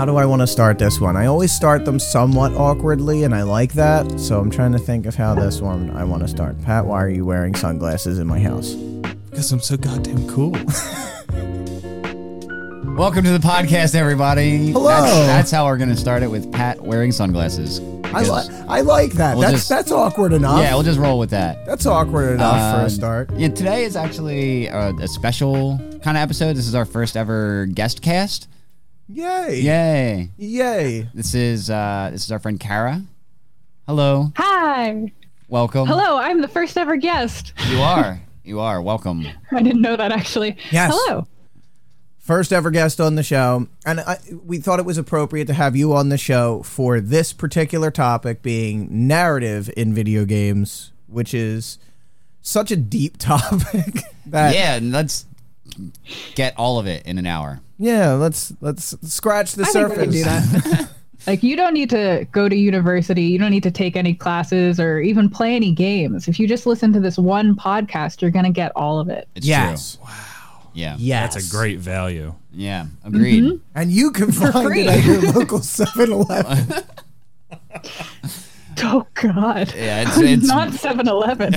All right, how do I want to start this one? I always start them somewhat awkwardly, and I like that. So I'm trying to think of how this one I want to start. Pat, why are you wearing sunglasses in my house? Because I'm so goddamn cool. Welcome to the podcast, everybody. Hello. That's, that's how we're going to start it with Pat wearing sunglasses. I, Because- li- I like that. We'll that's just- that's awkward enough. yeah, we'll just roll with that. that's awkward enough for Uh, a start. Yeah, today is actually a, a special kind of episode. This is our first ever guest cast. Yay! Yay! Yay! This is uh, this is our friend Kara. Hello, Hi. welcome. Hello, I'm the first ever guest. You are. You are welcome. I didn't know that actually. Yes. Hello. First ever guest on the show, and I, we thought it was appropriate to have you on the show for this particular topic, being narrative in video games, which is such a deep topic that Yeah, and let's get all of it in an hour. Yeah, let's let's scratch the I think we surface. can do that. like you don't need to go to university, you don't need to take any classes or even play any games. If you just listen to this one podcast, you're going to get all of it. It's yes, true. Yeah. yes, That's a great value. Yeah. Agreed. Mm-hmm. and you can find free. it at your local 7-Eleven. Oh god. Yeah, it's, it's Not 7-Eleven.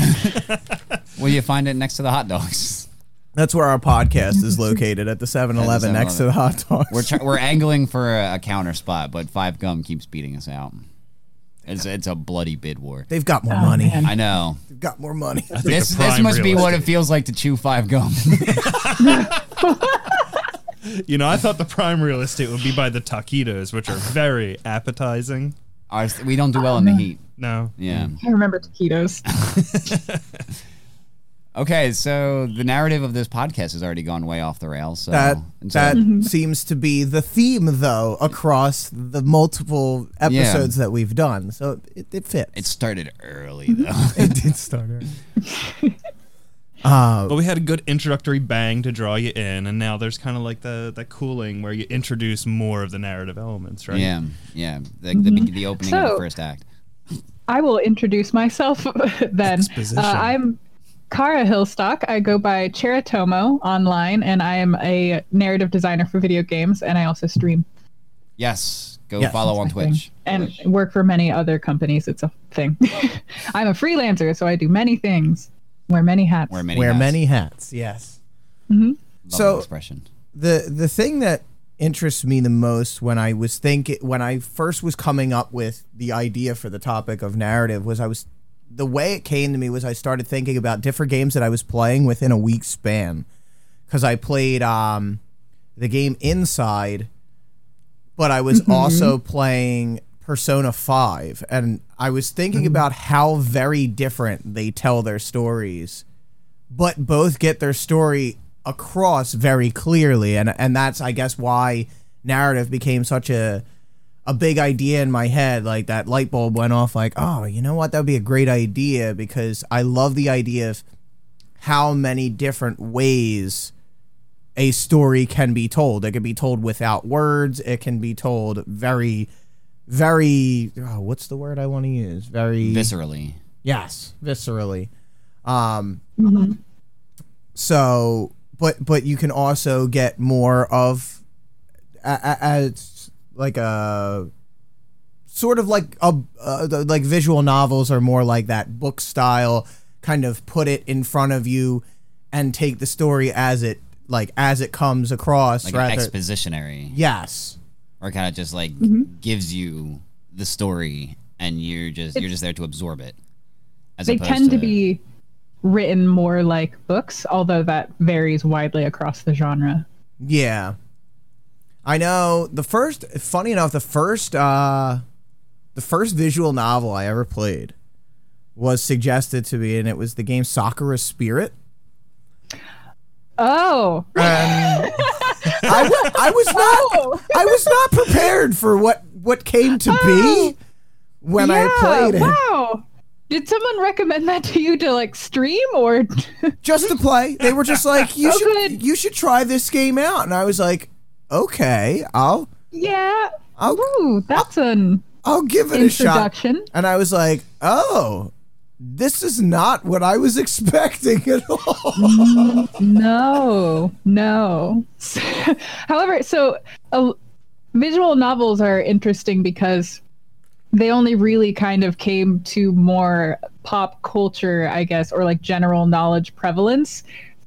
well, you find it next to the hot dogs. That's where our podcast is located at the 7-Eleven next to the hot dogs. We're try- we're angling for a, a counter spot, but Five Gum keeps beating us out. It's it's a bloody bid war. They've got more Oh, money. man. I know. They've got more money. This the this prime must be real what it feels like to chew Five Gum. You know, I thought the prime real estate would be by the taquitos, which are very appetizing. Ours, we don't do well in the uh-huh. heat. No. Yeah. Mm. I remember taquitos. Okay, so the narrative of this podcast has already gone way off the rails. So That so- that seems to be the theme, though, across the multiple episodes that we've done. So it, it fits. it started early though. it did start early. uh, But we had a good introductory bang to draw you in, and now there's kind of like the that cooling where you introduce more of the narrative elements, right? yeah, yeah. The, the, be- the opening of the first act. I will introduce myself then. Uh, I'm Kara Hillstock. I go by Cheritomo online, and I am a narrative designer for video games, and I also stream Yes, go Yes. follow on That's my. Twitch. and work for many other companies. It's a thing. I'm a freelancer, so I do many things, wear many hats. Wear many. wear hats. many hats. Yes. Mm-hmm. Love So- expression. the the thing that interests me the most when I was thinking when I first was coming up with the idea for the topic of narrative was I was the way it came to me was I started thinking about different games that I was playing within a week span. Because I played um the game Inside but I was also playing Persona 5 and I was thinking about how very different they tell their stories but both get their story across very clearly and and that's I guess why narrative became such a a big idea in my head like that light bulb went off like oh you know what that would be a great idea because I love the idea of how many different ways a story can be told it can be told without words it can be told very very oh, what's the word I want to use very Viscerally. Yes, viscerally. Um, Mhm. so, but but you can also get more of as like a sort of like a uh, the- like visual novels are more like that book style. Kind of put it in front of you and take the story as it like as it comes across. Like rather, expositionary. yes, Or kind of just like Mm-hmm. gives you the story and you're just you're just there to absorb it. As They opposed tend to be written more like books, although that varies widely across the genre. Yeah. I know the first funny enough, the first uh the first visual novel I ever played was suggested to me and it was the game Sakura Spirit. Oh, I, I was not I was not prepared for what what came to be when I played it. Wow. Did someone recommend that to you to like stream or? Just to play. They were just like, you Oh, should good. you should try this game out. And I was like, okay, I'll yeah. I'll Ooh, that's an I'll give it a shot. And I was like, oh, this is not what I was expecting at all. No, no. However, so uh, visual novels are interesting because they only really kind of came to more pop culture, I guess, or like general knowledge prevalence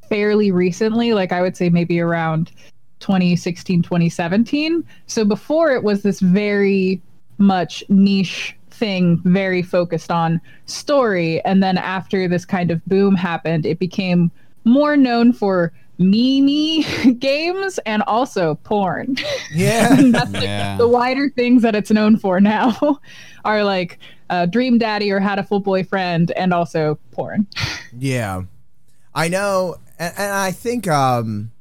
fairly recently. Like I would say maybe around 2016, 2017. So before it was this very much niche thing, very focused on story. And then after this kind of boom happened, it became more known for meme games and also porn. Yeah. That's like Yeah. the wider things that it's known for now are like uh, Dream Daddy or Hatoful Boyfriend and also porn. Yeah, I know, and, and I think um,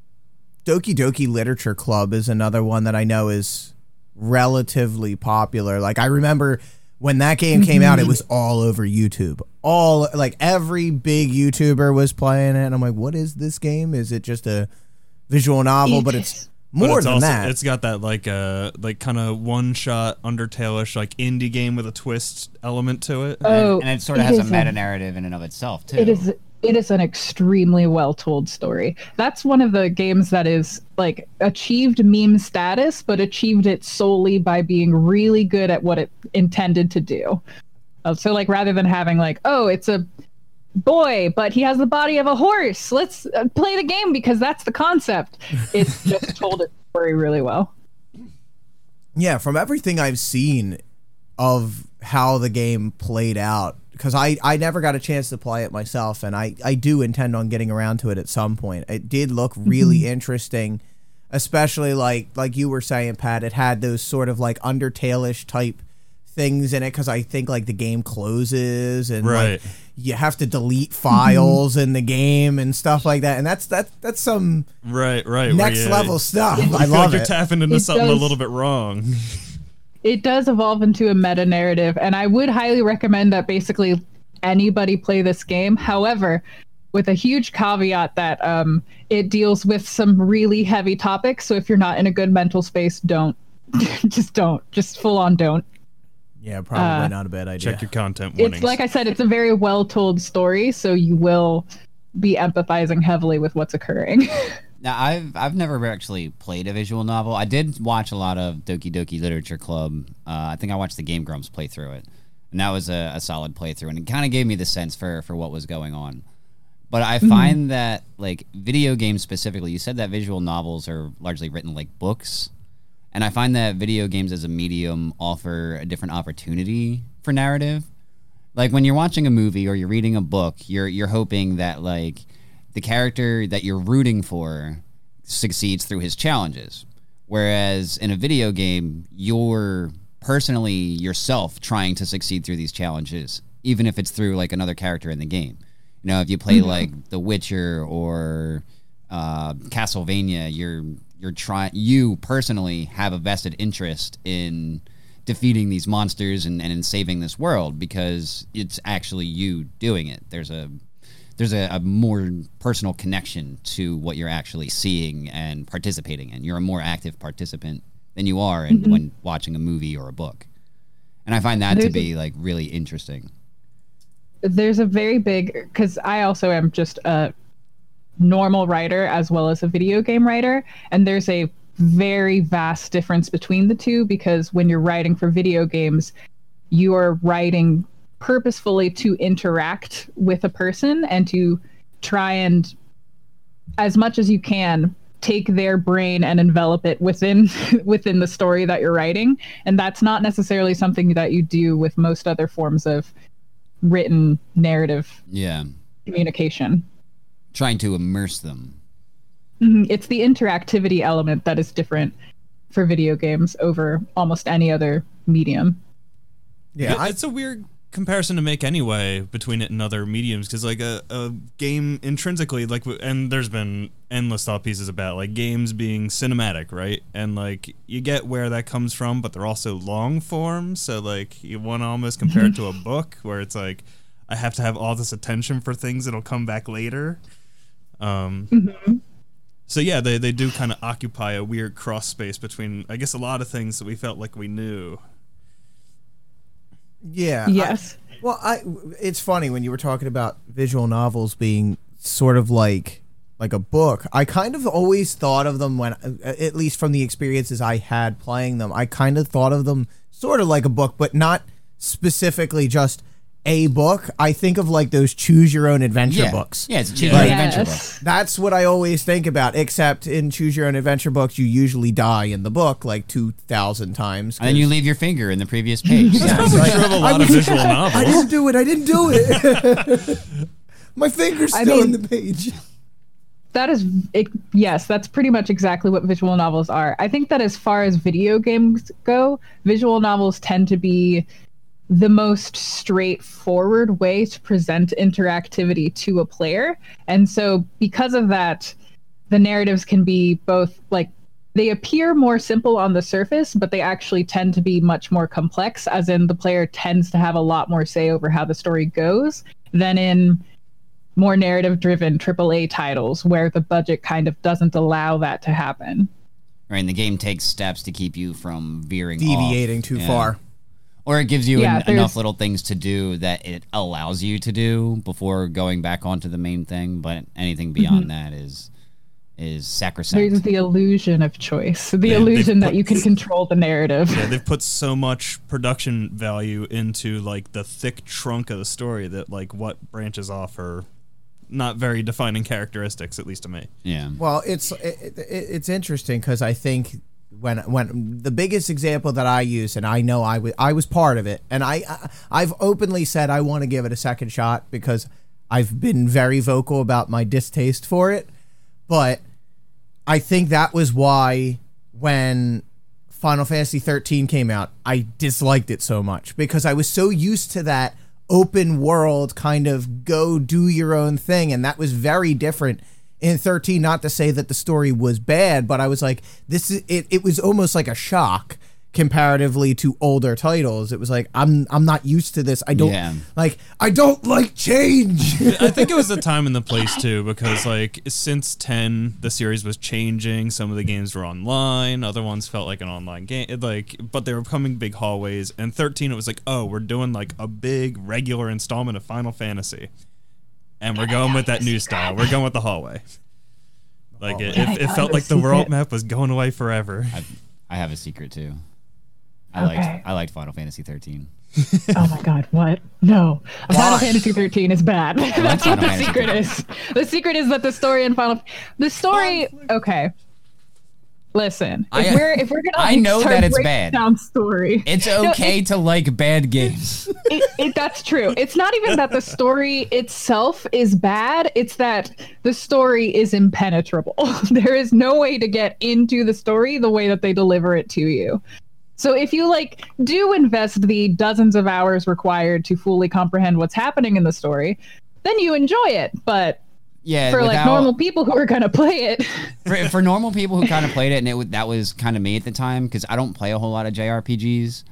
Doki Doki Literature Club is another one that I know is relatively popular. Like I remember when that game came out, it was all over YouTube. All like every big YouTuber was playing it, and I'm like, what is this game? Is it just a visual novel? But it's But more it's than also, that. It's got that like uh like kind of one shot Undertale-ish like indie game with a twist element to it. Oh, and it sort of it has a meta narrative in and of itself too. It is it is an extremely well told story. That's one of the games that is like achieved meme status, but achieved it solely by being really good at what it intended to do. Uh, so like rather than having like, oh, it's a boy, but he has the body of a horse. Let's uh, play the game because that's the concept. It's just told its story really well. Yeah, from everything I've seen of how the game played out, because I, I never got a chance to play it myself, and I, I do intend on getting around to it at some point. It did look really interesting, especially like like you were saying, Pat. It had those sort of like Undertale-ish type things in it because I think like the game closes and Right. like you have to delete files in the game and stuff like that, and that's that that's some Right, right. where next you- level stuff. you I feel love like you're it. tapping into It something a little bit wrong. It does evolve into a meta narrative and i would highly recommend that basically anybody play this game however with a huge caveat that um, it deals with some really heavy topics so if you're not in a good mental space don't just don't just full on don't Yeah, probably Uh, not a bad idea. Check your content warnings. it's like i said it's a very well told story so you will be empathizing heavily with what's occurring Now I've I've never actually played a visual novel. I did watch a lot of Doki Doki Literature Club. Uh, I think I watched the Game Grumps play through it, and that was a, a solid playthrough, and it kind of gave me the sense for for what was going on. But I find that like video games specifically, you said that visual novels are largely written like books, and I find that video games as a medium offer a different opportunity for narrative like when you're watching a movie or you're reading a book you're you're hoping that like the character that you're rooting for succeeds through his challenges. Whereas in a video game you're personally yourself trying to succeed through these challenges even if it's through like another character in the game. You know if you play like the witcher or uh, castlevania you're you're trying you personally have a vested interest in defeating these monsters and, and in saving this world because it's actually you doing it. There's a there's a, a more personal connection to what you're actually seeing and participating in. You're a more active participant than you are in, mm-hmm. when watching a movie or a book. And I find that to There's a- be like really interesting. there's a very big because I also am just a normal writer as well as a video game writer, and there's a very vast difference between the two because when you're writing for video games, you are writing purposefully to interact with a person and to try and as much as you can take their brain and envelop it within within the story that you're writing and that's not necessarily something that you do with most other forms of written narrative Yeah. communication. Trying to immerse them. Mhm. It's the interactivity element that is different for video games over almost any other medium. Yeah, it's a weird comparison to make anyway between it and other mediums because like a, a game intrinsically like and there's been endless thought pieces about like games being cinematic right? And like you get where that comes from but they're also long form. So like you want to almost compare it to a book where it's like i have to have all this attention for things that'll come back later. Um so yeah they, they do kind of occupy a weird cross space between i guess a lot of things that we felt like we knew yeah. I- Yes. well, I it's funny when you were talking about visual novels being sort of like like a book. I kind of always thought of them when, uh, at least from the experiences I had playing them, I kind of thought of them sort of like a book, but not specifically just a book. I think of like those choose your own adventure yeah. books. Yeah, it's a choose Like- your own adventure book. That's what I always think about, except in choose your own adventure books, you usually die in the book like 2,000 times. And then you leave your finger in the previous page. Yeah. Probably true of a lot of visual I didn't do it. I didn't do it. My finger's I still in the page. that is it, yes that's pretty much exactly what visual novels are i think that as far as video games go visual novels tend to be the most straightforward way to present interactivity to a player and so because of that the narratives can be both like they appear more simple on the surface but they actually tend to be much more complex as in the player tends to have a lot more say over how the story goes than in more narrative driven AAA titles where the budget kind of doesn't allow that to happen. Right, and the game takes steps to keep you from veering off. Deviating too Yeah. far. Or it gives you Yeah, en- enough little things to do that it allows you to do before going back onto the main thing. But anything mm-hmm. beyond that is is sacrosanct. There's the illusion of choice, the they illusion that you can control the narrative. Yeah, they've put so much production value into like the thick trunk of the story that like what branches off are not very defining characteristics, at least to me. yeah. Well, it's it, it, it's interesting because I think when when the biggest example that I use, and I know I was I was part of it, and I, I I've openly said I want to give it a second shot because I've been very vocal about my distaste for it, but I think that was why when Final Fantasy 13 came out, I disliked it so much because I was so used to that open world kind of go do your own thing and that was very different in 13 not to say that the story was bad but I was like this is it, it was almost like a shock comparatively to older titles it was like I'm I'm not used to this I don't Yeah. like I don't like change I think it was the time and the place too, because like since ten, the series was changing. Some of the games were online, other ones felt like an online game, it, like, but they were coming big hallways. And thirteen, it was like, oh, we're doing like a big regular installment of Final Fantasy, and we're going with that new style. We're going with the hallway. Like it, oh it, it felt like the world map was going away forever. I, I have a secret too. I Okay. liked I liked Final Fantasy 13. oh my god, what? No. Final Fantasy 13 is bad. That's what the Fantasy secret is. The secret is that the story in Final the story okay. Listen, if I- we're if we're gonna I know that it's bad. down story, It's No, okay to like bad games. it, it, that's true. It's not even that the story itself is bad. It's that the story is impenetrable. there is no way to get into the story the way that they deliver it to you. So if you like do invest the dozens of hours required to fully comprehend what's happening in the story, then you enjoy it. But Yeah, for like normal people who are gonna play it, for, for normal people who kind of played it, and it that was kind of me at the time because I don't play a whole lot of JRPGs,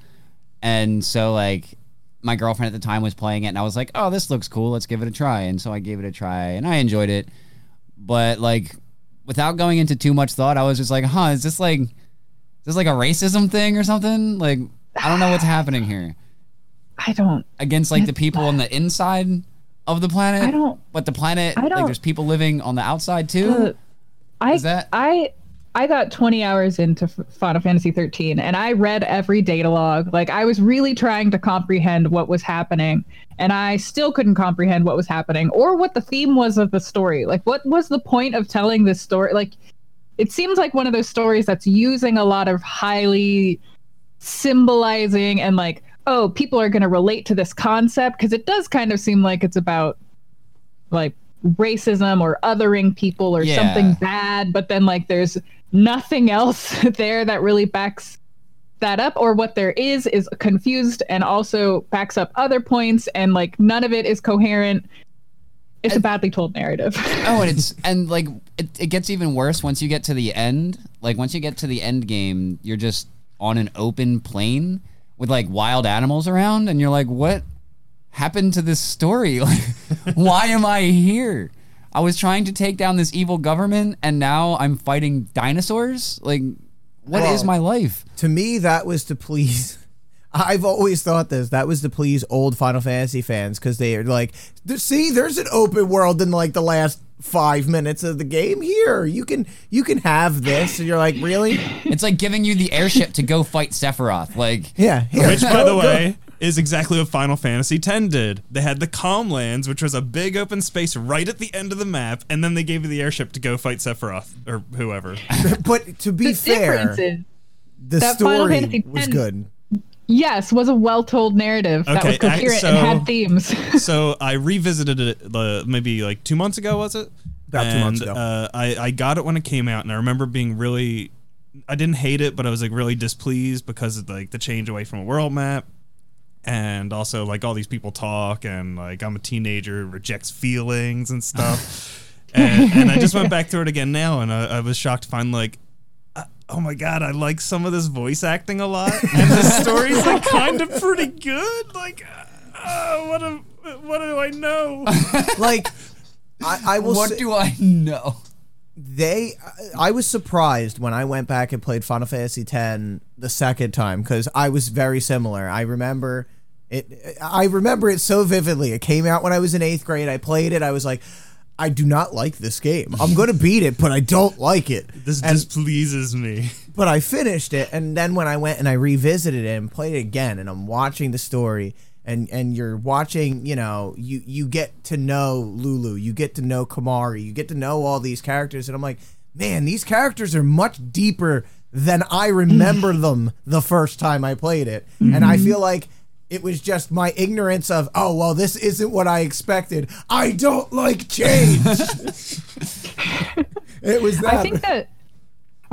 and so like my girlfriend at the time was playing it, and I was like, "Oh, this looks cool. Let's give it a try." And so I gave it a try, and I enjoyed it. But like, without going into too much thought, I was just like, "Huh, is this like, is this like a racism thing or something? Like, I don't know what's happening here I don't. against like the people on the inside." Of the planet, I don't- But the planet, I like, don't- there's people living on the outside too. Uh, I Is that- I I got 20 hours into Final Fantasy 13 and I read every data log. Like I was really trying to comprehend what was happening and I still couldn't comprehend what was happening or what the theme was of the story. Like what was the point of telling this story? Like it seems like one of those stories that's using a lot of highly symbolizing and like oh people are going to relate to this concept because it does kind of seem like it's about like racism or othering people or Yeah. something bad but then like there's nothing else there that really backs that up or what there is is confused and also backs up other points and like none of it is coherent it's a badly told narrative Oh, and it's and like it, it gets even worse once you get to the end. Like once you get to the end game, you're just on an open plain with like wild animals around, and you're like, what happened to this story? Like, why am I here? I was trying to take down this evil government, and now I'm fighting dinosaurs. Like, what is Well- my life? to me that was to please I've always thought this. That was to please old Final Fantasy fans because they are like, see, there's an open world in like the last five minutes of the game. Here, you can you can have this, and you're like, really? It's like giving you the airship to go fight Sephiroth. Like, Yeah. Here, Which, by the way, is exactly what Final Fantasy X did. They had the Calm Lands, which was a big open space right at the end of the map, and then they gave you the airship to go fight Sephiroth or whoever. But to be The fair, the that Final story Fantasy was good. Yes, was a well told narrative that was coherent so- and had themes. so I revisited it uh, maybe like two months ago, was it? About two months ago. Uh, I I got it when it came out, and I remember being really, I didn't hate it, but I was like really displeased because of like the change away from a world map, and also like all these people talk, and like I'm a teenager rejects feelings and stuff, and, and I just went back through it again now, and I, I was shocked to find like. Oh my god, I like some of this voice acting a lot, and the story's like kind of pretty good. Like, uh, what a, what do I know? Like, I, I will. what say, do I know? they I was surprised when I went back and played Final Fantasy X the second time because I was very similar. I remember it. I remember it so vividly. It came out when I was in eighth grade. I played it. I was like, I do not like this game. I'm going to beat it, but I don't like it. This And- displeases me. but I finished it, and then when I went and I revisited it and played it again, and I'm watching the story, and and you're watching, you know, you you get to know Lulu, you get to know Kimahri, you get to know all these characters, and I'm like, man, these characters are much deeper than I remember them the first time I played it, and I mm-hmm. feel like. It was just my ignorance of, oh, well, this isn't what I expected. I don't like change. it was that. I think that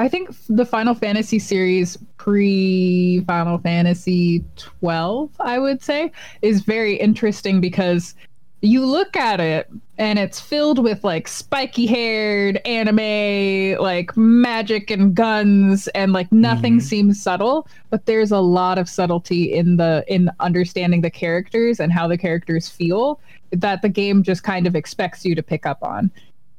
I think the Final Fantasy series pre Final Fantasy 12, I would say, is very interesting because you look at it and it's filled with like spiky haired anime, like magic and guns, and like nothing seems subtle. But there's a lot of subtlety in the in understanding the characters and how the characters feel that the game just kind of expects you to pick up on.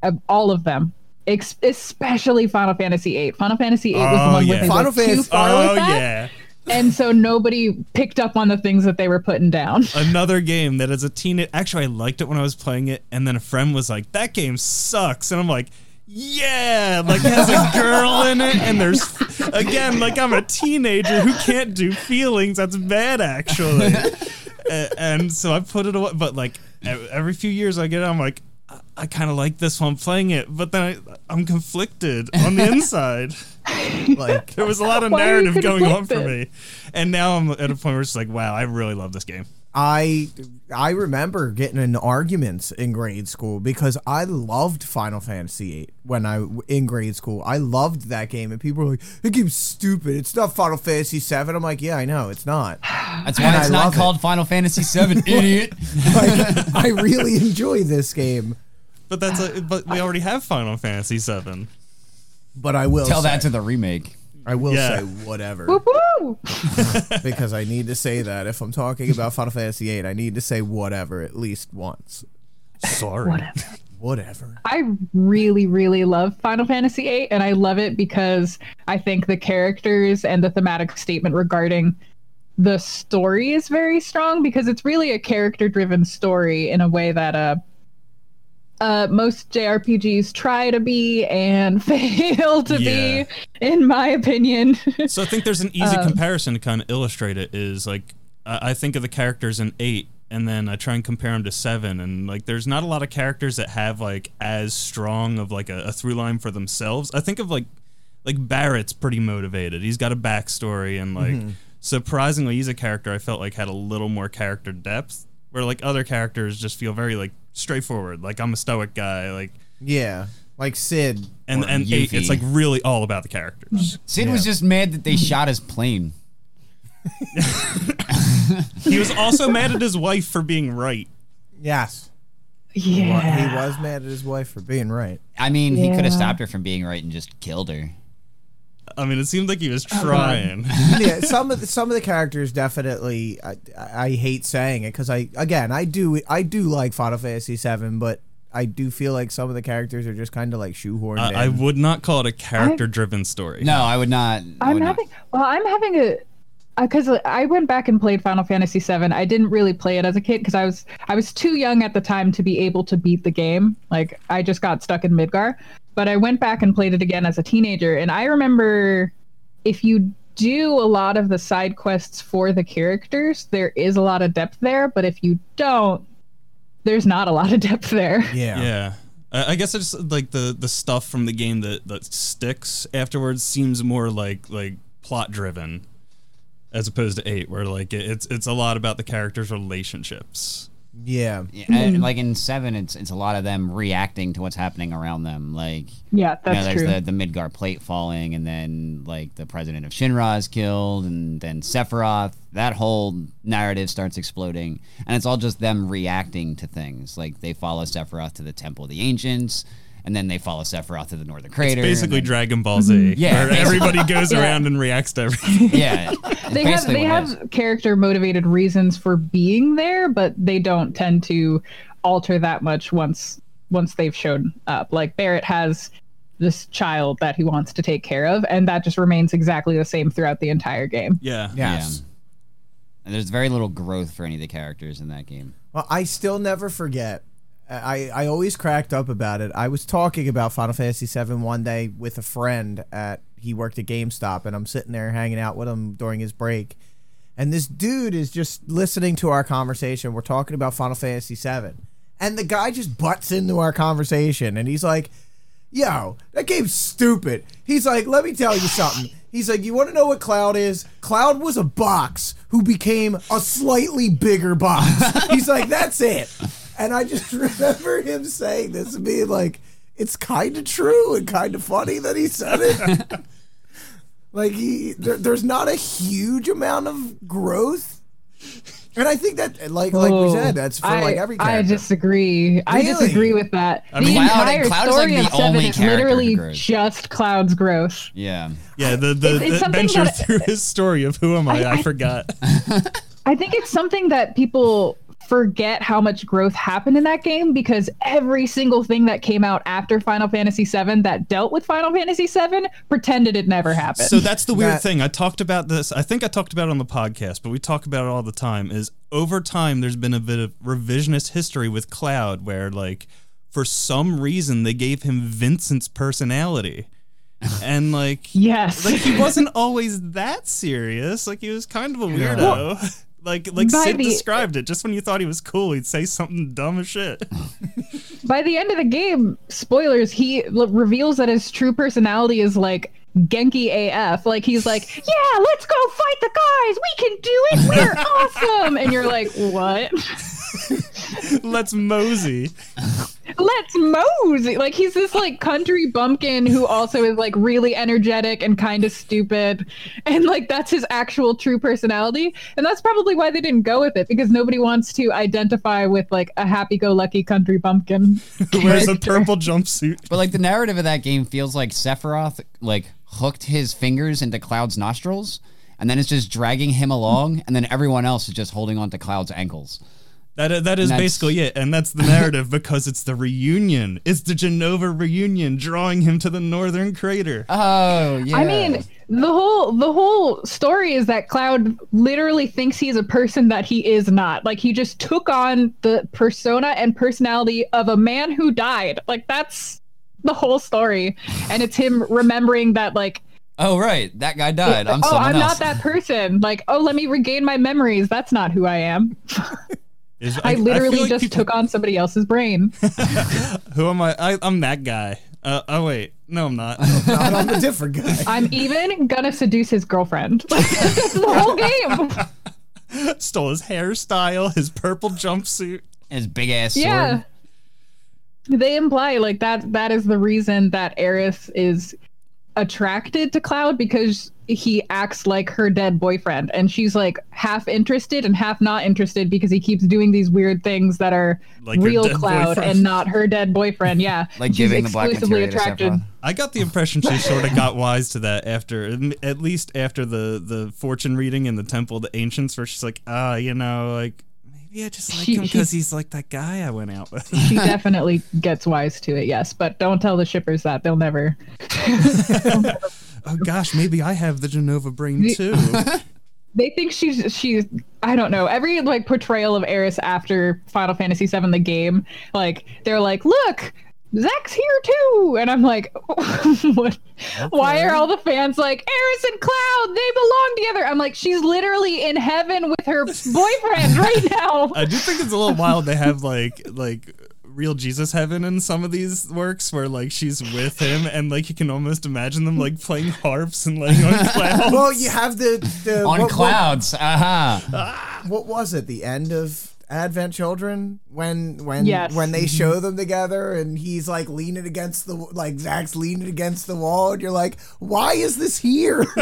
Uh, all of them. Ex- especially Final Fantasy VIII. Final Fantasy VIII was the Oh, one where yeah. they Final went too Fantasy- far Oh with that yeah, and so nobody picked up on the things that they were putting down. another game that as a teen, actually I liked it when I was playing it, and then a friend was like, "That game sucks," and I'm like. Yeah, like it has a girl in it, and there's again, like I'm a teenager who can't do feelings. That's bad, actually. A- and so I put it away. But like every few years, I get it. I'm like, I, I kind of like this one playing it, but then I, I'm conflicted on the inside. like There was a lot of Why are you narrative going on for conflicted? me, and now I'm at a point where it's like, wow, I really love this game. I I remember getting in arguments in grade school because I loved Final Fantasy VIII when I in grade school. I loved that game, and people were like, "That game's stupid. It's not Final Fantasy VII." I'm like, "Yeah, I know, it's not." That's why And it's I not love it. called Final Fantasy VII, idiot. Like, I really enjoy this game, But that's a, but we already have Final Fantasy VII. But I will Tell say, that to the remake. I will Yeah. say whatever Woo woo! because I need to say that if I'm talking about Final Fantasy VIII, I need to say whatever at least once. Sorry. Whatever. Whatever. I really, really love Final Fantasy VIII, and I love it because I think the characters and the thematic statement regarding the story is very strong because it's really a character-driven story in a way that uh, uh, most JRPGs try to be and fail to Yeah. be, in my opinion. So I think there's an easy Um, comparison to kind of illustrate it. Is like I I think of the characters in eight, and then I try and compare them to seven, and like there's not a lot of characters that have like as strong of like a, a through line for themselves. I think of like like Barrett's pretty motivated. He's got a backstory, and like surprisingly, he's a character I felt like had a little more character depth. Where like other characters just feel very like straightforward. Like I'm a stoic guy. Like Yeah, like Cid. and and Yuffie. it's like really all about the characters. Cid was just mad that they shot his plane. He was also mad at his wife for being right. Yes. He yeah. He was mad at his wife for being right. I mean, he could have stopped her from being right and just killed her. I mean, it seemed like he was oh, trying. yeah, some of the, some of the characters definitely. I, I hate saying it because I again I do I do like Final Fantasy VII, but I do feel like some of the characters are just kind of like shoehorned in. I, I would not call it a character-driven story. No, I would not. I I'm would not. having well, I'm having a uh, because I went back and played Final Fantasy VII. I didn't really play it as a kid because I was I was too young at the time to be able to beat the game. Like I just got stuck in Midgar. But I went back and played it again as a teenager, and I remember if you do a lot of the side quests for the characters, there is a lot of depth there. But if you don't, there's not a lot of depth there. Yeah. Yeah. I I guess it's like the the stuff from the game that that sticks afterwards seems more like like plot driven, as opposed to eight, where like it- it's it's a lot about the characters' relationships. Yeah. Yeah, and, like in seven, it's it's a lot of them reacting to what's happening around them. Like Yeah, you know, that's there's true. the the Midgar plate falling, and then like the president of Shinra is killed, and then Sephiroth. That whole narrative starts exploding, and it's all just them reacting to things. Like they follow Sephiroth to the Temple of the Ancients, and then they follow Sephiroth to the Northern Crater. and Basically, then- Dragon Ball Z, mhm. Yeah, where everybody goes Yeah. around and reacts to everything. yeah, they have they have character motivated reasons for being there, but they don't tend to alter that much once once they've shown up. Like Barrett has this child that he wants to take care of, and that just remains exactly the same throughout the entire game. Yeah. Yes. And there's very little growth for any of the characters in that game. Well, I still never forget. I, I always cracked up about it. I was talking about Final Fantasy VII one day with a friend at he worked at GameStop, and I'm sitting there hanging out with him during his break, and this dude is just listening to our conversation. We're talking about Final Fantasy VII, and the guy just butts into our conversation, and he's like, "Yo, that game's stupid." He's like, "Let me tell you something." He's like, "You want to know what Cloud is? Cloud was a box who became a slightly bigger box." He's like, "That's it." And I just remember him saying this and being like, "It's kind of true and kind of funny that he said it." like he, there, there's not a huge amount of growth, and I think that, like, like we said, that's for I, like every Character. I character. disagree. I disagree with that. I the Cloud- entire Cloud is, story like, of the Seven only is literally just Cloud's growth. Yeah. Yeah, the the, It's- it's the something adventure that- through his story of who am I? I, I- I- forgot. I think it's something that people forget how much growth happened in that game because every single thing that came out after Final Fantasy VII that dealt with Final Fantasy VII pretended it never happened. So that's the weird That- thing. I talked about this. I think I talked about it on the podcast, but we talk about it all the time. Is over time there's been a bit of revisionist history with Cloud, where like for some reason they gave him Vincent's personality, and like yes. like he wasn't always that serious. Like he was kind of a weirdo. Like like By Cid the- described it. Just when you thought he was cool, he'd say something dumb as shit. By the end of the game, spoilers, he l- reveals that his true personality is like Genki AF. Like he's like, "Yeah, let's go fight the guys. We can do it. We're awesome." And you're like, "What?" Let's mosey. Let's mosey. Like he's this like country bumpkin who also is like really energetic and kind of stupid, and like that's his actual true personality. And that's probably why they didn't go with it because nobody wants to identify with like a happy-go-lucky country bumpkin. Who wears a purple jumpsuit. But like the narrative of that game feels like Sephiroth like hooked his fingers into Cloud's nostrils, and then it's just dragging him along, and then everyone else is just holding onto Cloud's ankles. That uh, that is And basically it, and that's the narrative because it's the reunion. It's the Jenova reunion, drawing him to the northern crater. Oh yeah. I mean, the whole the whole story is that Cloud literally thinks he's a person that he is not. Like he just took on the persona and personality of a man who died. Like that's the whole story. And it's him remembering that like oh right, that guy died. I'm oh, someone I'm else. not that person. Like, oh, let me regain my memories. That's not who I am. Is- I feel literally like just people- took on somebody else's brain. Who am I? I I'm that guy. Uh, oh wait, no, I'm not. Not I'm a different guy. I'm even gonna seduce his girlfriend. That's the whole game. Stole his hairstyle, his purple jumpsuit. His big ass sword. Yeah. They imply like that that is the reason that Aeris is attracted to Cloud because he acts like her dead boyfriend and she's like half interested and half not interested because he keeps doing these weird things that are Like real Cloud boyfriend. and not her dead boyfriend. Yeah. Like she's giving the black exclusively attracted. I got the impression she sort of got wise to that after, at least after the the fortune reading in the Temple of the Ancients, where she's like, ah, you know, like maybe I just like She- him because he's like that guy I went out with. She definitely gets wise to it, yes, but don't tell the shippers that. They'll never oh gosh, maybe I have the Jenova brain too. they think she's she's I don't know. Every like portrayal of Aeris after Final Fantasy VII the game like they're like look Zack's here too. And I'm like what? Why are all the fans like Aeris and Cloud they belong together. I'm like she's literally in heaven with her boyfriend right now. I do think it's a little wild they have like like real Jesus heaven in some of these works where like she's with him and like you can almost imagine them like playing harps and laying on clouds. Well, you have the, the On what- what- clouds. Aha. what was it? The end of Advent Children when when Yes. when they show them together and he's like leaning against the like Zack's leaning against the wall and you're like, why is this here?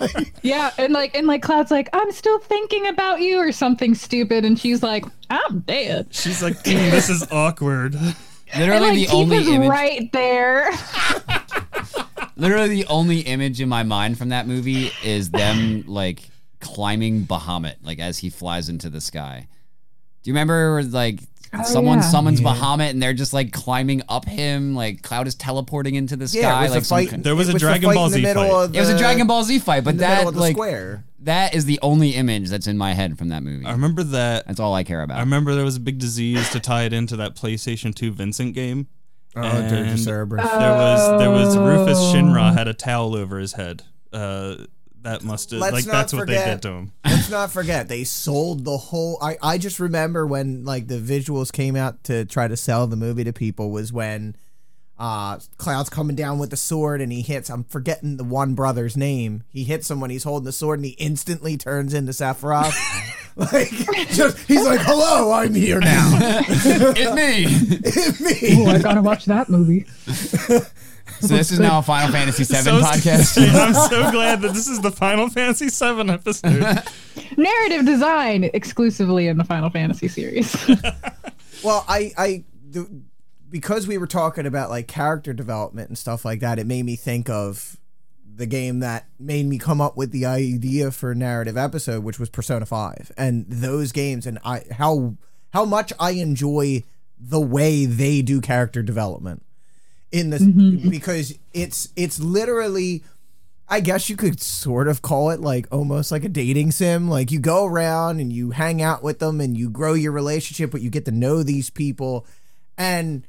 like, yeah and like and like Cloud's like I'm still thinking about you or something stupid and she's like I'm dead She's like, "Mm, this is awkward. Literally and like the only image. right there Literally the only image in my mind from that movie is them like climbing Bahamut, like as he flies into the sky. Do you remember like someone Oh, yeah. summons Bahamut and they're just like climbing up him, like Cloud is teleporting into the sky, yeah, it was like a fight. con- There was it a the Dragon Ball Z fight. of It was a Dragon Ball Z fight, but in the that of the like square. that is the only image that's in my head from that movie. I remember that. That's all I care about. I remember there was a big disease to tie it into that PlayStation 2 Vincent game. Oh, And Dirge Cerberus. There was there was Rufus Oh. Shinra had a towel over his head. Uh, that must have Let's like not that's what they forget- did to him. Let's not forget they sold the whole. I I just remember when like the visuals came out to try to sell the movie to people was when uh Cloud's coming down with the sword and he hits. I'm forgetting the one brother's name. He hits him when he's holding the sword and he instantly turns into Sephiroth. like just he's like, "Hello, I'm here now." it's me. It's me. I gotta watch that movie. So this is now a Final Fantasy VII So- podcast. I'm so glad that this is the Final Fantasy VII episode. Narrative design exclusively in the Final Fantasy series. Well, I, I, the, because we were talking about like character development and stuff like that, it made me think of the game that made me come up with the idea for a narrative episode, which was Persona Five, and those games, and I how how much I enjoy the way they do character development in this mm-hmm. because it's it's literally I guess you could sort of call it like almost like a dating sim. Like you go around and you hang out with them and you grow your relationship, but you get to know these people. And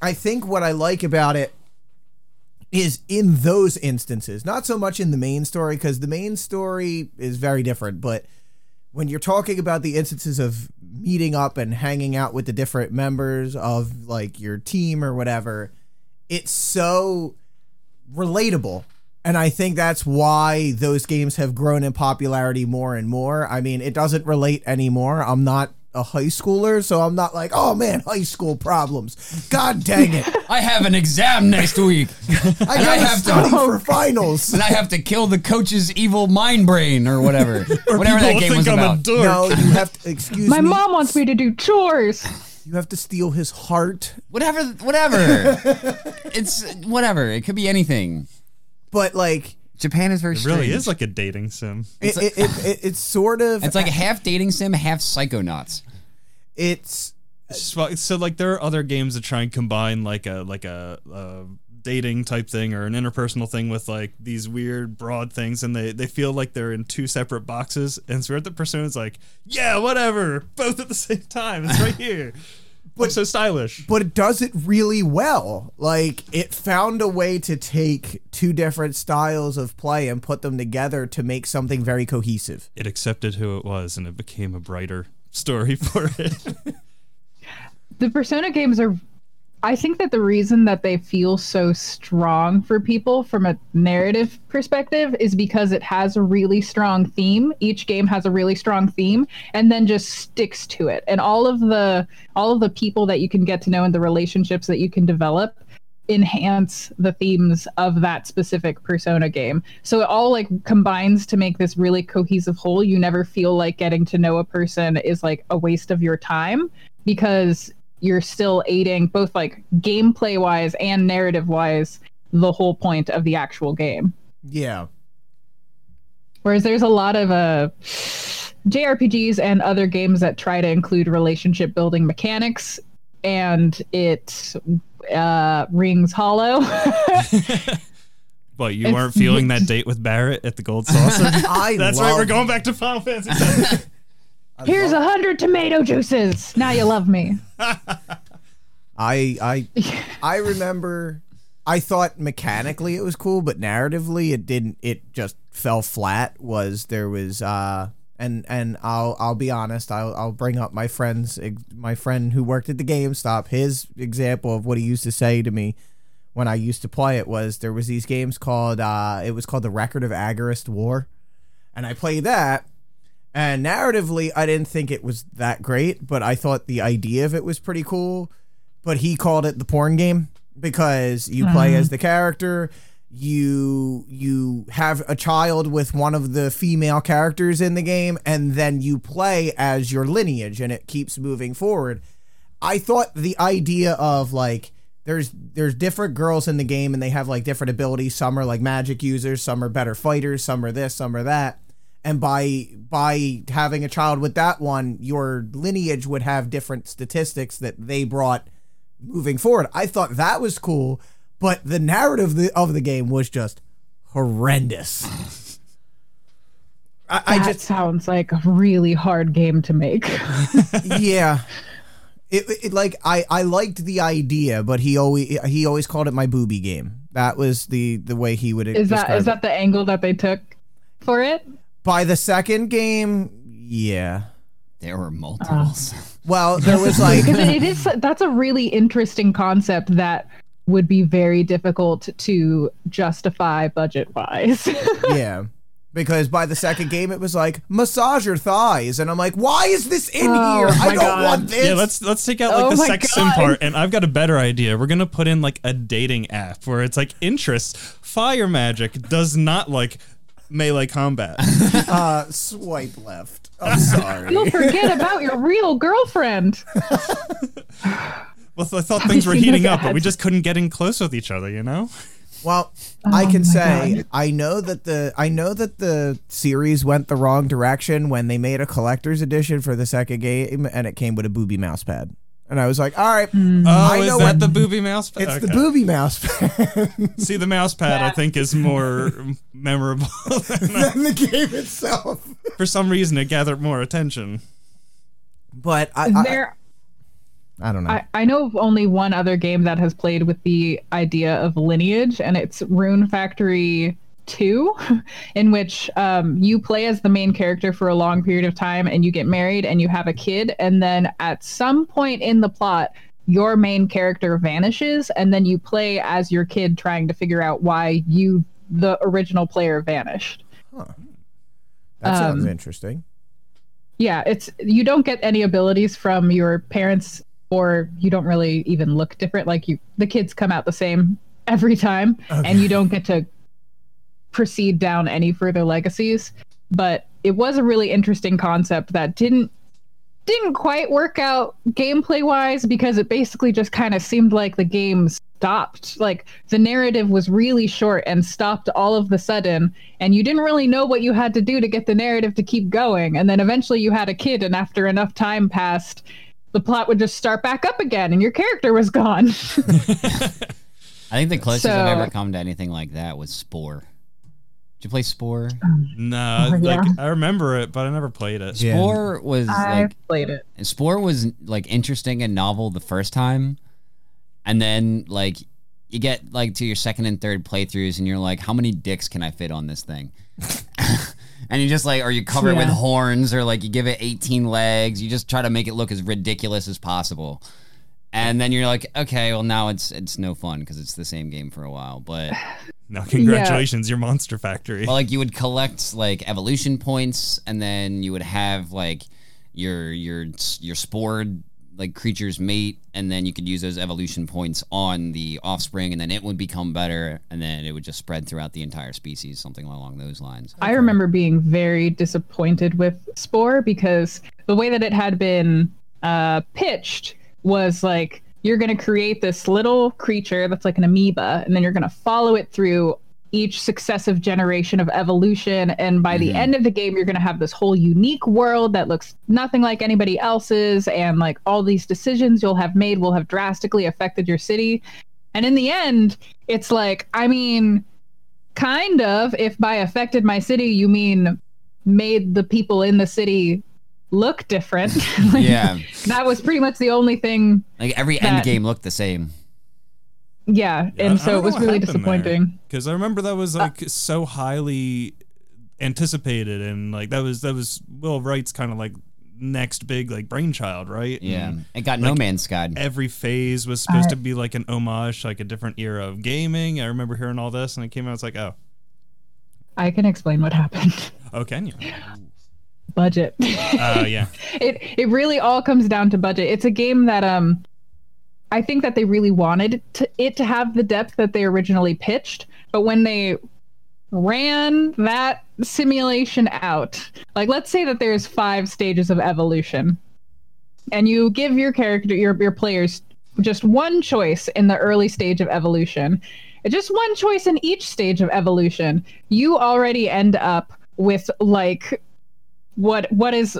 I think what I like about it is in those instances, not so much in the main story, because the main story is very different. But when you're talking about the instances of meeting up and hanging out with the different members of like your team or whatever, it's so relatable. And I think that's why those games have grown in popularity more and more. I mean, it doesn't relate anymore. I'm not a high schooler, so I'm not like, oh man, high school problems. God dang it. I have an exam next week. I gotta I have to- study for finals. and I have to kill the coach's evil mind brain or whatever. whatever that game think was I'm a about. dork. No, you have to excuse My me. mom wants me to do chores. You have to steal his heart. Whatever, whatever. it's whatever. It could be anything. But like Japan is very It really strange. is like a dating sim. it, it, it, it, it's sort of It's like a half dating sim, half psychonauts. it's It's so like there are other games that try and combine like a like a, a dating type thing or an interpersonal thing with like these weird broad things and they they feel like they're in two separate boxes and so the persona's like yeah whatever both at the same time it's right here but so stylish but it does it really well. Like it found a way to take two different styles of play and put them together to make something very cohesive. it accepted who it was and it became a brighter story for it the persona games are i think that the reason that they feel so strong for people from a narrative perspective is because it has a really strong theme. Each game has a really strong theme and then just sticks to it. And all of the all of the people that you can get to know and the relationships that you can develop enhance the themes of that specific persona game. So it all like combines to make this really cohesive whole. You never feel like getting to know a person is like a waste of your time because you're still aiding both like gameplay wise and narrative wise the whole point of the actual game Yeah. whereas there's a lot of uh jrpgs and other games that try to include relationship building mechanics and it uh rings hollow But you It's- weren't feeling that date with Barrett at the Gold Saucer. I That's love, right. We're going back to Final Fantasy. Here's a hundred tomato juices. Now you love me. I I I remember I thought mechanically it was cool, but narratively it didn't it just fell flat was there was uh and and I'll I'll be honest, I'll I'll bring up my friend's my friend who worked at the GameStop, his example of what he used to say to me when I used to play it was there was these games called uh it was called the Record of Agarest War. And I played that and narratively I didn't think it was that great, but I thought the idea of it was pretty cool. But he called it the porn game because you play mm-hmm. as the character. You you have a child with one of the female characters in the game and then you play as your lineage and it keeps moving forward. I thought the idea of like there's there's different girls in the game and they have like different abilities. Some are like magic users some are better fighters some are this some are that and by by having a child with that one your lineage would have different statistics that they brought moving forward. I thought that was cool, but the narrative of the, of the game was just horrendous. I, I That just sounds like a really hard game to make. yeah. It, it like I, I liked the idea, but he always he always called it my booby game. That was the the way he would Is that is it. that the angle that they took for it? By the second game? Yeah. There were multiples. Uh. Well, there was like Because it is that's a really interesting concept that would be very difficult to justify budget wise. yeah. Because by the second game, it was like massage your thighs, and I'm like, why is this in Oh, here? I don't God. want this. yeah, let's let's take out like Oh the my sex sim part, and I've got a better idea. We're gonna put in like a dating app where it's like interests. Fire magic does not like melee combat. uh, swipe left. I'm sorry. You'll forget about your real girlfriend. Well, I thought things were heating up, but we just couldn't get in close with each other. You know? Well, I Oh can say God. I know that the I know that the series went the wrong direction when they made a collector's edition for the second game, and it came with a booby mouse pad. And I was like, all right, Hmm. Oh, I is know that what- the booby mouse pad? it's the booby mouse pad See, the mouse pad I think is more memorable. than than the game itself. For some reason, it gathered more attention. But I, I, There I don't know. I, I know of only one other game that has played with the idea of lineage, and it's Rune Factory 2, in which um, you play as the main character for a long period of time and you get married and you have a kid, and then at some point in the plot, your main character vanishes, and then you play as your kid trying to figure out why you, the original player, vanished. that sounds um, interesting. Yeah, it's you don't get any abilities from your parents or you don't really even look different like you the kids come out the same every time and you don't get to proceed down any further legacies, but it was a really interesting concept that didn't didn't quite work out gameplay wise because it basically just kind of seemed like the game stopped. Like the narrative was really short and stopped all of the sudden, and you didn't really know what you had to do to get the narrative to keep going. And then eventually you had a kid, and after enough time passed, the plot would just start back up again, and your character was gone. I think the closest I've ever come to anything like that was Spore. Did you play Spore? No, Oh, yeah. like I remember it, but I never played it. Yeah. Spore was I like played it. Spore was like interesting and novel the first time, and then like you get like to your second and third playthroughs, and you're like, how many dicks can I fit on this thing? and you just like, or you cover it with horns, or like you give it 18 legs. You just try to make it look as ridiculous as possible. And then you're like, okay, well now it's it's no fun because it's the same game for a while. But No, congratulations, your Monster Factory. well, like you would collect like evolution points, and then you would have like your your your spored like creature's mate, and then you could use those evolution points on the offspring, and then it would become better, and then it would just spread throughout the entire species, something along those lines. I remember being very disappointed with Spore because the way that it had been uh, pitched was like you're going to create this little creature that's like an amoeba, and then you're going to follow it through each successive generation of evolution. And by the mm-hmm. end of the game, you're going to have this whole unique world that looks nothing like anybody else's. And like all these decisions you'll have made will have drastically affected your city. And in the end, it's like, I mean, kind of. If by affected my city you mean made the people in the city look different. Like, Yeah. That was pretty much the only thing. Like every That- end game looked the same. Yeah, and so it was really disappointing. because I remember that was uh, like so highly anticipated and like that was that was Will Wright's kind of like next big like brainchild, right? Yeah. And It got No Man's Sky. every phase was supposed to uh, be like an homage, like a different era of gaming. I remember hearing all this, and it came out. It's like, oh, I can explain what happened. oh, can you? Budget. Oh, yeah. it it really all comes down to budget. It's a game that um I think that they really wanted to, it to have the depth that they originally pitched, but when they ran that simulation out, like let's say that there's five stages of evolution, and you give your character your your players just one choice in the early stage of evolution, just one choice in each stage of evolution, you already end up with like what what is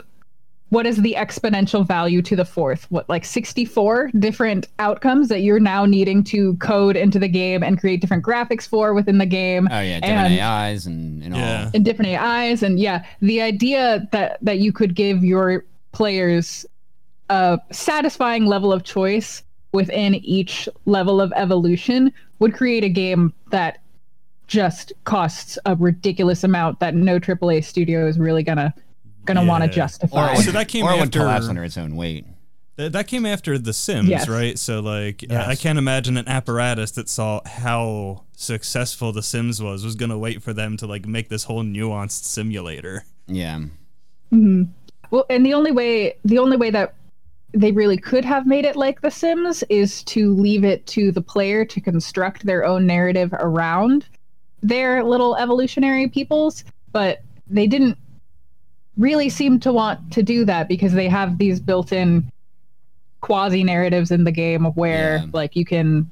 what is the exponential value to the fourth? What, like 64 different outcomes that you're now needing to code into the game and create different graphics for within the game? Oh yeah, different and, AIs and, and Yeah. all. and different AIs. And yeah, the idea that, that you could give your players a satisfying level of choice within each level of evolution would create a game that just costs a ridiculous amount that no AAA studio is really gonna gonna want to Yeah. Or justify. So that came or it would after- collapse under its own weight. That, that came after The Sims, Yes. right? So, like, I- I can't imagine an apparatus that saw how successful The Sims was was going to wait for them to like make this whole nuanced simulator. Yeah. Mm-hmm. Well, and the only way the only way that they really could have made it like The Sims is to leave it to the player to construct their own narrative around their little evolutionary peoples, but they didn't really seem to want to do that because they have these built-in quasi narratives in the game where Yeah. like you can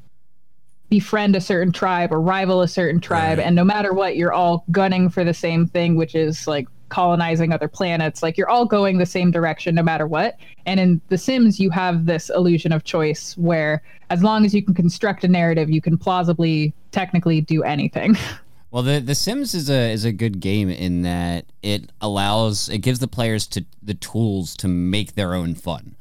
befriend a certain tribe or rival a certain tribe Right. and no matter what you're all gunning for the same thing which is like colonizing other planets like you're all going the same direction no matter what and in the sims you have this illusion of choice where as long as you can construct a narrative you can plausibly technically do anything Well, the the Sims is a is a good game in that it allows it gives the players to the tools to make their own fun,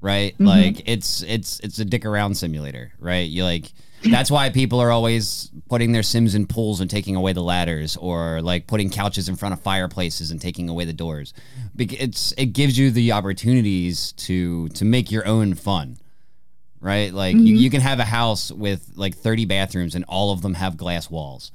right? Mm-hmm. Like it's it's it's a dick around simulator, right? You like that's why people are always putting their Sims in pools and taking away the ladders, or like putting couches in front of fireplaces and taking away the doors. It's it gives you the opportunities to to make your own fun right? Like you, mm-hmm. you can have a house with like 30 bathrooms and all of them have glass walls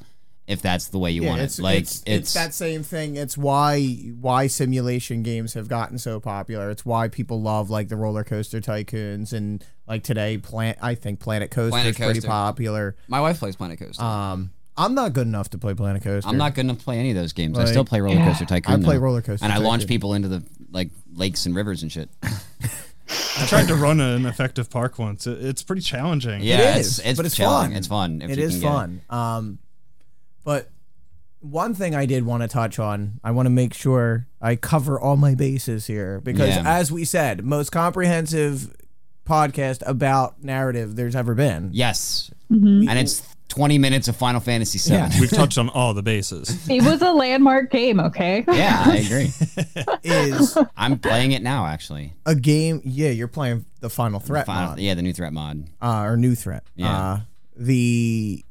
if that's the way you want it's, it. Like it's, it's that same thing. It's why why simulation games have gotten so popular. It's why people love like the roller coaster tycoons and like today, plant. I think Planet Coaster Planet is pretty popular. my wife plays Planet Coaster. Um, I'm not good enough to play Planet Coaster. I'm not good enough to play any of those games. I still play Roller Coaster Tycoon. I play though. Roller Coaster and I launch people into the like lakes and rivers and shit. I tried to run an effective park once. It, it's pretty challenging. Yeah, It it's it's but it's chilling. fun. It's fun. If It you is can get fun. Um, but one thing I did want to touch on, I want to make sure I cover all my bases here because, Yeah. as we said, most comprehensive podcast about narrative there's ever been. Yes, and it's 20 minutes of Final Fantasy VII. Yeah. We've touched on all the bases. it was a landmark game okay yeah, I agree. Is I'm playing it now, actually. a game? Yeah, you're playing the Final Threat Final- mod, yeah, the new threat mod. uh, or New Threat. Yeah. Uh, the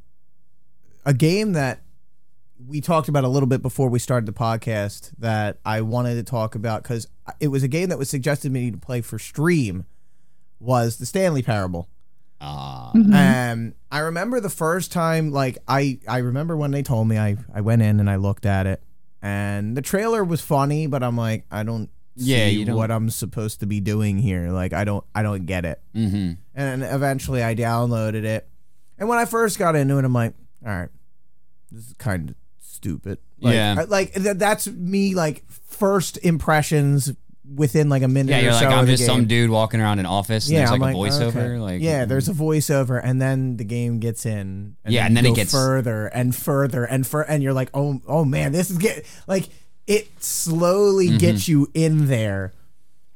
a game that we talked about a little bit before we started the podcast that I wanted to talk about because it was a game that was suggested to me to play for stream was the Stanley Parable. Uh, Um, I remember the first time, like I, I remember when they told me, I, I went in and I looked at it, and the trailer was funny, but I'm like, I don't Yeah, see you don't- what I'm supposed to be doing here. Like, I don't, I don't get it. hmm And eventually, I downloaded it, and when I first got into it, I'm like, all right, this is kind of stupid. Like, Yeah. I- like th- that's me. Like first impressions within like a minute. Yeah, you're like, I'm just some dude walking around an office and Yeah, there's I'm like, a like, voiceover. okay. Like yeah, there's a voiceover, and then the game gets in. And Yeah, then and then it gets- further and further and fur, and you're like, oh, oh man, this is get like it slowly Mm-hmm. gets you in there.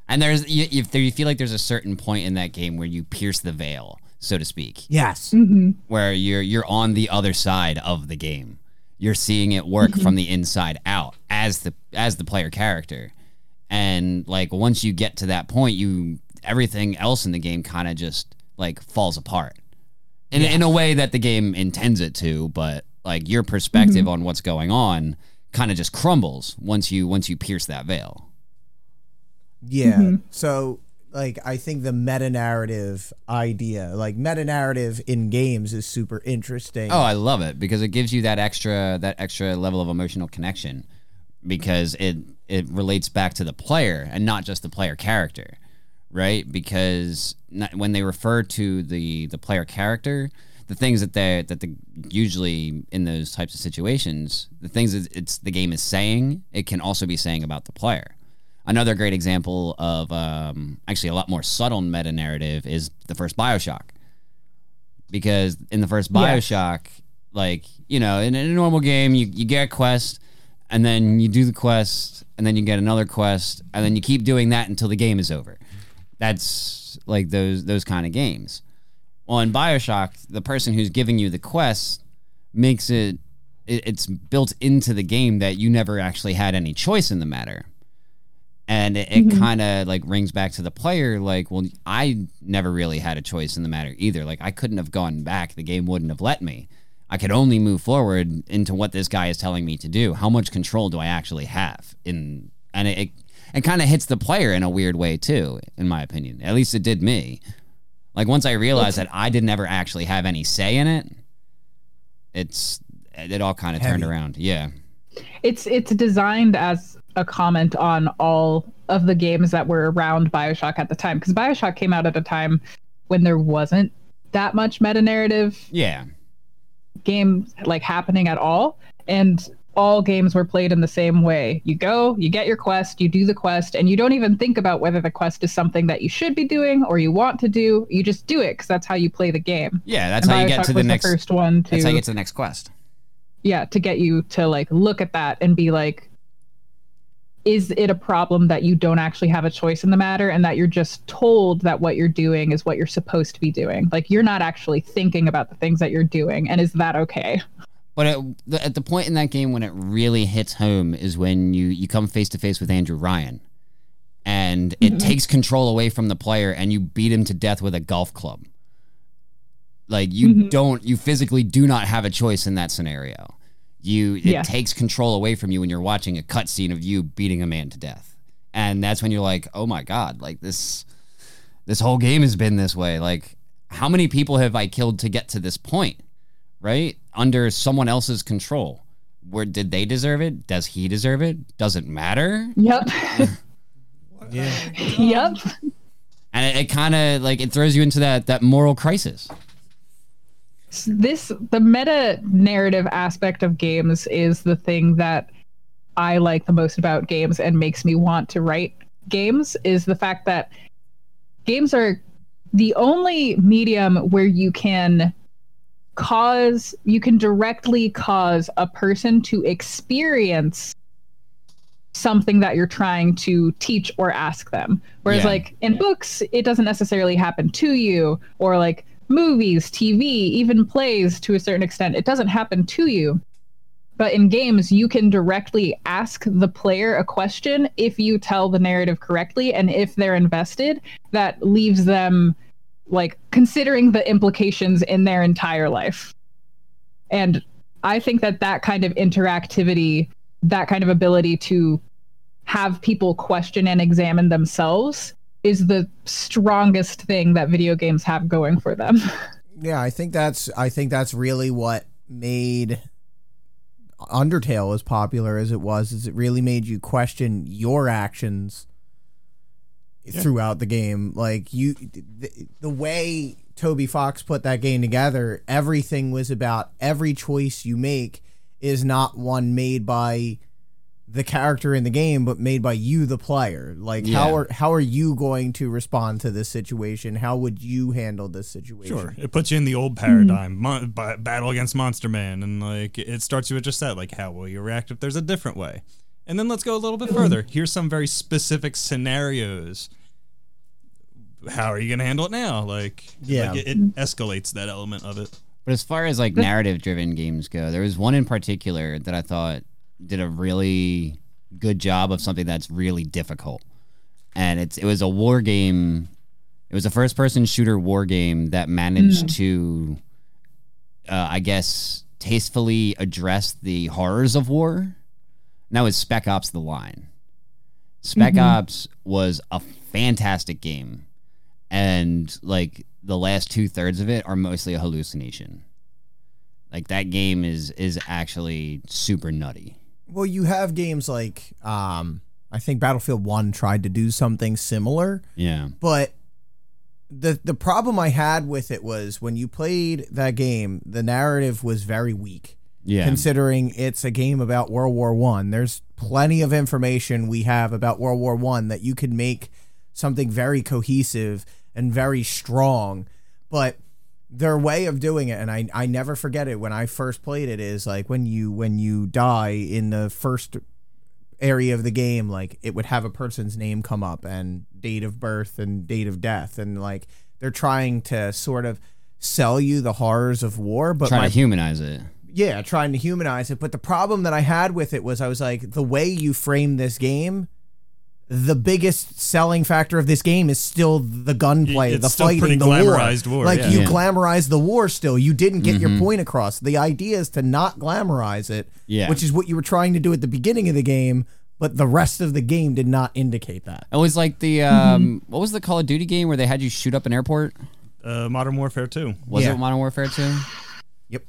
And there's you, there, you feel like there's a certain point in that game where you pierce the veil, so to speak, Yes, mm-hmm. where you're you're on the other side of the game. You're seeing it work mm-hmm. from the inside out as the as the player character. And like once you get to that point, you everything else in the game kind of just like falls apart. In in a way that the game intends it to, but like your perspective mm-hmm. on what's going on kind of just crumbles once you once you pierce that veil. Yeah. So like I think the meta narrative idea, like meta narrative in games is super interesting. Oh, I love it because it gives you that extra that extra level of emotional connection because it it relates back to the player and not just the player character, right? Because not, when they refer to the the player character, the things that they that the usually in those types of situations, the things that it's the game is saying, it can also be saying about the player. Another great example of um, actually a lot more subtle meta narrative is the first Bioshock because in the first Yeah. Bioshock, like you know, in, in a normal game, you, you get a quest, and then you do the quest, and then you get another quest, and then you keep doing that until the game is over. That's like those those kind of games. Well, in Bioshock, the person who's giving you the quest makes it, it it's built into the game that you never actually had any choice in the matter and it, it mm-hmm. kind of like rings back to the player like well i never really had a choice in the matter either. Like i couldn't have gone back. The game wouldn't have let me. I could only move forward into what this guy is telling me to do. How much control do i actually have in and it it, it kind of hits the player in a weird way too in my opinion. At least it did me. Like once i realized that i didn't ever actually have any say in it it's it all kind of turned around. Yeah. It's it's designed as a comment on all of the games that were around BioShock at the time because BioShock came out at a time when there wasn't that much meta narrative yeah game like happening at all and all games were played in the same way. You go, you get your quest, you do the quest, and you don't even think about whether the quest is something that you should be doing or you want to do. You just do it because that's how you play the game. yeah that's And how you get to the next first one to that's how you get to the next quest yeah to get you to like look at that and be like is it a problem that you don't actually have a choice in the matter and that you're just told that what you're doing is what you're supposed to be doing like you're not actually thinking about the things that you're doing and is that okay But at the, at the point in that game when it really hits home is when you you come face to face with Andrew Ryan, and it mm-hmm. takes control away from the player, and you beat him to death with a golf club. Like you mm-hmm. don't, you physically do not have a choice in that scenario. You it Yeah. takes control away from you when you're watching a cutscene of you beating a man to death, and that's when you're like, oh my god, like this, this whole game has been this way. Like, how many people have I killed to get to this point? right? Under someone else's control. Where did they deserve it? Does he deserve it? Doesn't matter. yep Yeah. yep And it, it kind of like it throws you into that that moral crisis. This the meta narrative aspect of games is the thing that I like the most about games and makes me want to write games is the fact that games are the only medium where you can cause you can directly cause a person to experience something that you're trying to teach or ask them whereas Yeah. like in books it doesn't necessarily happen to you or like movies tv even plays to a certain extent. It doesn't happen to you. But in games you can directly ask the player a question if you tell the narrative correctly and if they're invested. That leaves them like considering the implications in their entire life. And i think that that kind of interactivity that kind of ability to have people question and examine themselves is the strongest thing that video games have going for them Yeah, I think that's I think that's really what made Undertale as popular as it was. Is it really made you question your actions throughout the game? Like you, the, the way Toby Fox put that game together, everything was about every choice you make is not one made by the character in the game, but made by you, the player. Like Yeah. how are how are you going to respond to this situation? How would you handle this situation? Sure, it puts you in the old paradigm, mm-hmm. mon- ba- battle against Monster Man, and like it starts you with just that, like how will you react if there's a different way, and then let's go a little bit further. Mm-hmm. Here's some very specific scenarios. How are you gonna handle it now? Like, Yeah. like, it, it escalates that element of it. But as far as like narrative driven games go, there was one in particular that I thought did a really good job of something that's really difficult. And it's it was a war game. It was a first person shooter war game that managed to uh, I guess tastefully address the horrors of war. And that was Spec Ops the Line. Spec Ops was a fantastic game. And like the last two thirds of it are mostly a hallucination. Like that game is is actually super nutty. Well, you have games like um, I think Battlefield One tried to do something similar, Yeah. but the the problem I had with it was when you played that game, the narrative was very weak. Yeah. Considering it's a game about World War One, there's plenty of information we have about World War One that you could make something very cohesive and very strong. But their way of doing it, and I I never forget it when I first played it, is like when you when you die in the first area of the game, like it would have a person's name come up and date of birth and date of death, and like they're trying to sort of sell you the horrors of war, but Trying my to humanize it. yeah, trying to humanize it. But the problem that I had with it was I was like, the way you frame this game, the biggest selling factor of this game is still the gunplay, It's the still fighting, pretty the war. glamorized war, Like yeah. you Yeah. Mm-hmm. glamorize the war still. You didn't get your point across. The idea is to not glamorize it, Yeah. which is what you were trying to do at the beginning of the game. But the rest of the game did not indicate that. It was like the um what was the Call of Duty game where they had you shoot up an airport? Uh, Modern Warfare 2. Was Yeah. it Modern Warfare 2? Yep.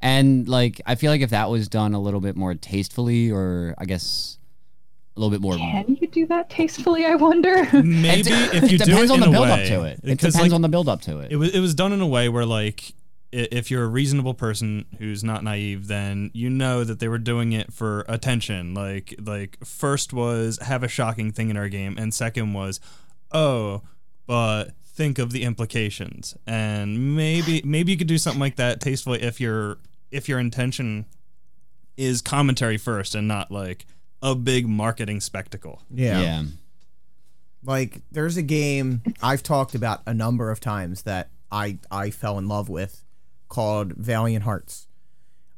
And like I feel like if that was done a little bit more tastefully or I guess a little bit more Can you do that tastefully? I wonder. Maybe if you it do depends it on in the a build up to it. It depends like, on the build up to it. it was it was done in a way where like if you're a reasonable person who's not naive then you know that they were doing it for attention like like first was have a shocking thing in our game and second was oh but think of the implications and maybe maybe you could do something like that tastefully if your if your intention is commentary first and not like a big marketing spectacle Yeah. yeah. Like there's a game I've talked about a number of times that I I fell in love with called Valiant Hearts.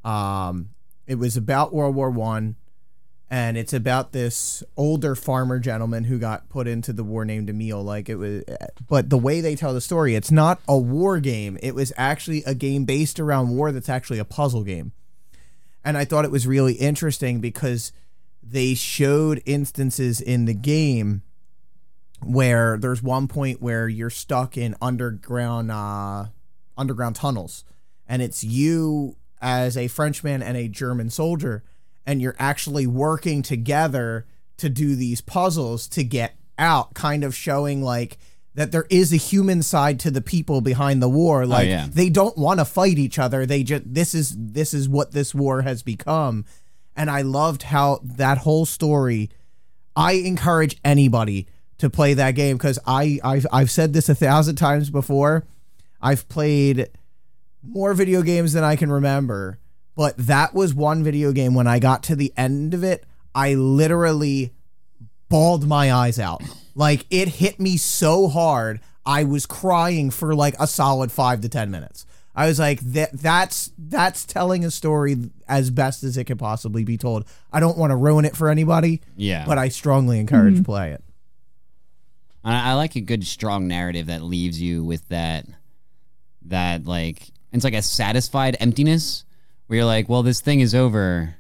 Um it was about World War 1 and it's about this older farmer gentleman who got put into the war named Emile like it was but the way they tell the story it's not a war game it was actually a game based around war that's actually a puzzle game and I thought it was really interesting because they showed instances in the game where there's one point where you're stuck in underground uh, underground tunnels, and it's you as a Frenchman and a German soldier, and you're actually working together to do these puzzles to get out, kind of showing like that there is a human side to the people behind the war. Like yeah. they don't want to fight each other. They just this is this is what this war has become. And I loved how that whole story I encourage anybody to play that game because I I've, I've said this a thousand times before. I've played more video games than I can remember, but that was one video game when I got to the end of it, I literally bawled my eyes out. Like it hit me so hard, I was crying for like a solid 5 to 10 minutes. I was like that that's that's telling a story as best as it could possibly be told. I don't want to ruin it for anybody, Yeah. but I strongly encourage mm-hmm. play it. I, I like a good strong narrative that leaves you with that that like it's like a satisfied emptiness where you're like, well, this thing is over,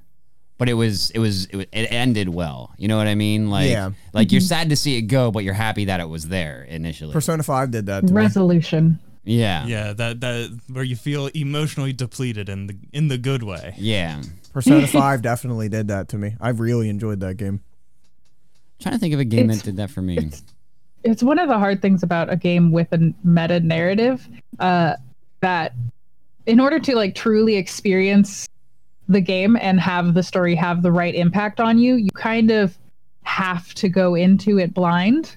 but it was it was it, it ended well. You know what I mean? Like Yeah. like you're mm-hmm. sad to see it go, but you're happy that it was there initially. Persona 5 did that to me. Resolution. yeah. yeah that that where you feel emotionally depleted in the in the good way Yeah. Persona 5 definitely did that to me. I've really enjoyed that game. trying to think of a game It's- that did that for me. it's one of the hard things about a game with a meta narrative uh, that in order to like truly experience the game and have the story have the right impact on you you kind of have to go into it blind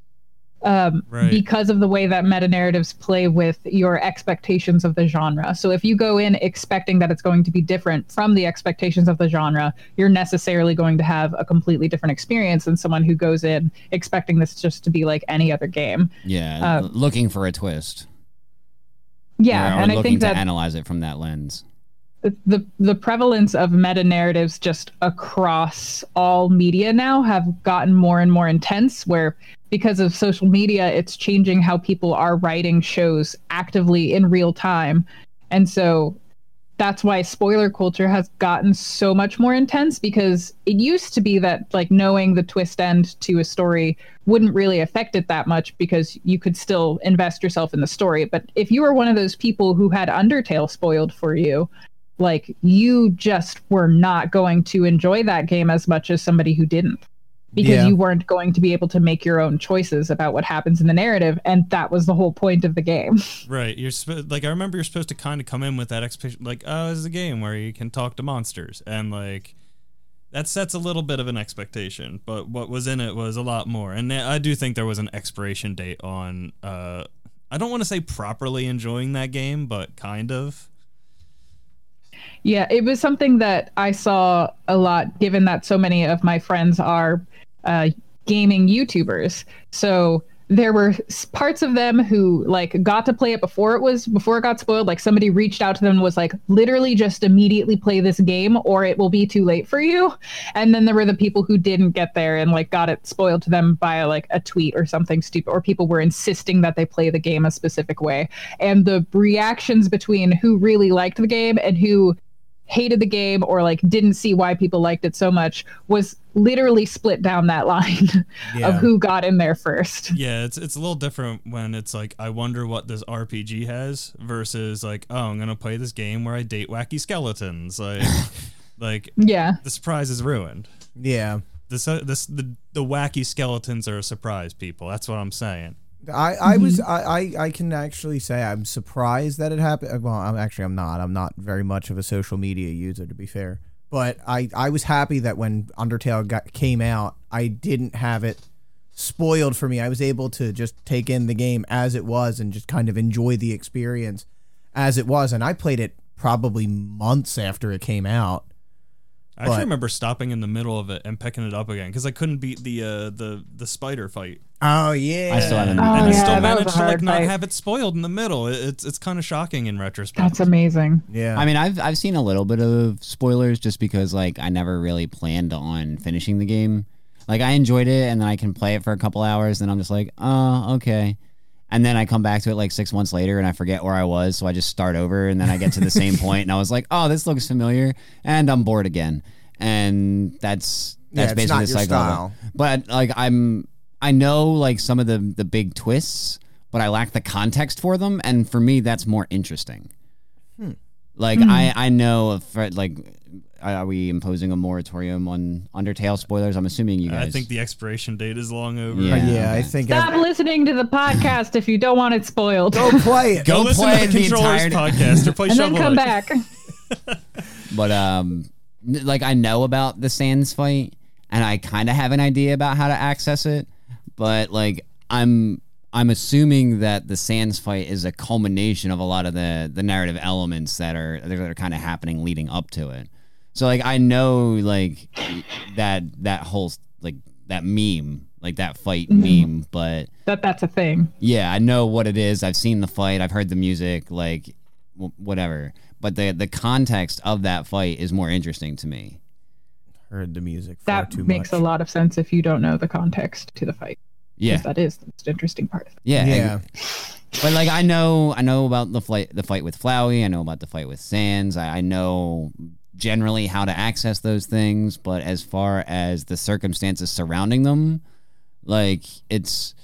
um, Right. because of the way that meta narratives play with your expectations of the genre. So if you go in expecting that it's going to be different from the expectations of the genre, you're necessarily going to have a completely different experience than someone who goes in expecting this just to be like any other game. Yeah. Uh, looking for a twist. Yeah, or, or and I think to that analyze it from that lens. the, the the prevalence of meta narratives just across all media now have gotten more and more intense where because of social media it's changing how people are writing shows actively in real time. And so that's why spoiler culture has gotten so much more intense because it used to be that like knowing the twist end to a story wouldn't really affect it that much because you could still invest yourself in the story. But if you were one of those people who had undertale spoiled for you like you just were not going to enjoy that game as much as somebody who didn't because Yeah. you weren't going to be able to make your own choices about what happens in the narrative and that was the whole point of the game Right. You're sp- like I remember you're supposed to kind of come in with that expectation, like, oh, this is a game where you can talk to monsters, and like that sets a little bit of an expectation. But what was in it was a lot more, and I do think there was an expiration date on. uh I don't want to say properly enjoying that game, but kind of. Yeah, it was something that I saw a lot, given that so many of my friends are uh, gaming YouTubers. So there were parts of them who like got to play it before it was before it got spoiled. Like somebody reached out to them and was like, literally just immediately play this game, or it will be too late for you. And then there were the people who didn't get there and like got it spoiled to them by like a tweet or something stupid, or people were insisting that they play the game a specific way. And the reactions between who really liked the game and who hated the game or like didn't see why people liked it so much was literally split down that line Yeah. of who got in there first. Yeah, it's it's a little different when it's like I wonder what this RPG has versus like oh I'm gonna play this game where I date wacky skeletons like like Yeah. the surprise is ruined. Yeah. This uh, this the the wacky skeletons are a surprise, people. That's what I'm saying. I, I was I, I, I can actually say I'm surprised that it happened. Well, I'm actually I'm not. I'm not very much of a social media user to be fair. But I, I was happy that when Undertale got, came out, I didn't have it spoiled for me. I was able to just take in the game as it was and just kind of enjoy the experience as it was. And I played it probably months after it came out. I actually remember stopping in the middle of it and picking it up again because I couldn't beat the uh, the the spider fight, Oh yeah, I still haven't- Oh, and I yeah, still that was managed a to like hard not fight. have it spoiled in the middle. It's it's kind of shocking in retrospect. That's amazing. Yeah, I mean, I've I've seen a little bit of spoilers just because like I never really planned on finishing the game. Like I enjoyed it, and then I can play it for a couple hours, and I'm just like, oh, okay. And then I come back to it like six months later, and I forget where I was, so I just start over, and then I get to the same point, and I was like, oh, this looks familiar, and I'm bored again, and that's Yeah, that's it's basically not the your cycle. style. But like I'm, I know like some of the the big twists, but I lack the context for them, and for me, that's more interesting. Hmm. Like I I know if like are we imposing a moratorium on Undertale spoilers? I'm assuming you guys. I think the expiration date is long over. Yeah. yeah. I think Stop I've, listening to the podcast if you don't want it spoiled. go play it. Go Go listen play to the the controllers entire- podcast or play and then come Knight. back. But um, like I know about the Sans fight, and I kind of have an idea about how to access it. But like I'm, I'm assuming that the Sans fight is a culmination of a lot of the the narrative elements that are that are kind of happening leading up to it. So like I know like that that whole like that meme like that fight mm-hmm. meme, but that that's a thing. yeah, I know what it is. I've seen the fight. I've heard the music. Like w- whatever. But the the context of that fight is more interesting to me. Heard the music far That too makes much. a lot of sense if you don't know the context to the fight. Yeah, 'cause That is the most interesting part of it. yeah, Yeah, But like I know, I know about the fight, the fight with Flowey. I know about the fight with Sans. I, I know generally how to access those things. But as far as the circumstances surrounding them, like it's,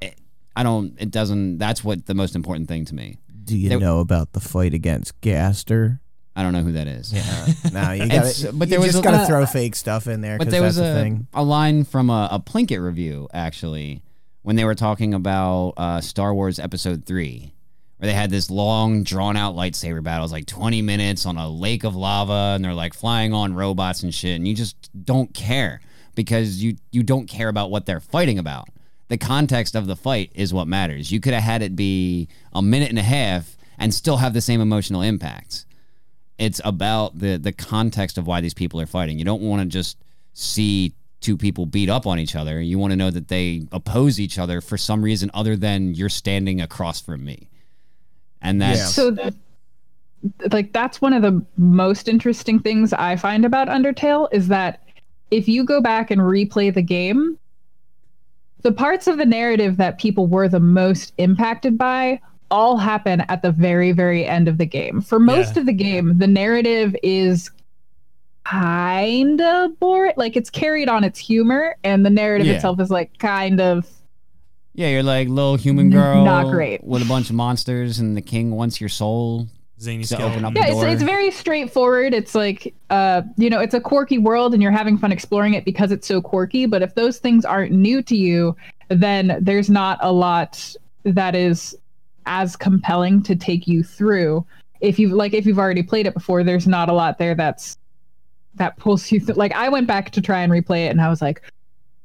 it, I don't. It doesn't. That's what the most important thing to me. Do you There- know about the fight against Gaster? I don't know who that is. Yeah. no, you It's- got but there you was just got to uh, throw fake stuff in there. But there was a, thing. a line from a, a Plinkett review actually when they were talking about uh, Star Wars Episode Three, where they had this long, drawn out lightsaber battle. It was like twenty minutes on a lake of lava, and they're like flying on robots and shit, and you just don't care because you you don't care about what they're fighting about. The context of the fight is what matters. You could have had it be a minute and a half and still have the same emotional impact it's about the the context of why these people are fighting. You don't want to just see two people beat up on each other. You want to know that they oppose each other for some reason other than you're standing across from me. and that's Yeah. So, th- like, that's one of the most interesting things I find about Undertale is that if you go back and replay the game, the parts of the narrative that people were the most impacted by all happen at the very, very end of the game. For most Yeah. of the game, the narrative is kind of boring. Like, it's carried on its humor, and the narrative Yeah. itself is like kind of yeah, you're like little human girl, not great. with a bunch of monsters, and the king wants your soul. Zany To open up yeah the it's, it's very straightforward it's like uh you know it's a quirky world and you're having fun exploring it because it's so quirky but if those things aren't new to you then there's not a lot that is as compelling to take you through if you've like if you've already played it before there's not a lot there that's that pulls you through like i went back to try and replay it and i was like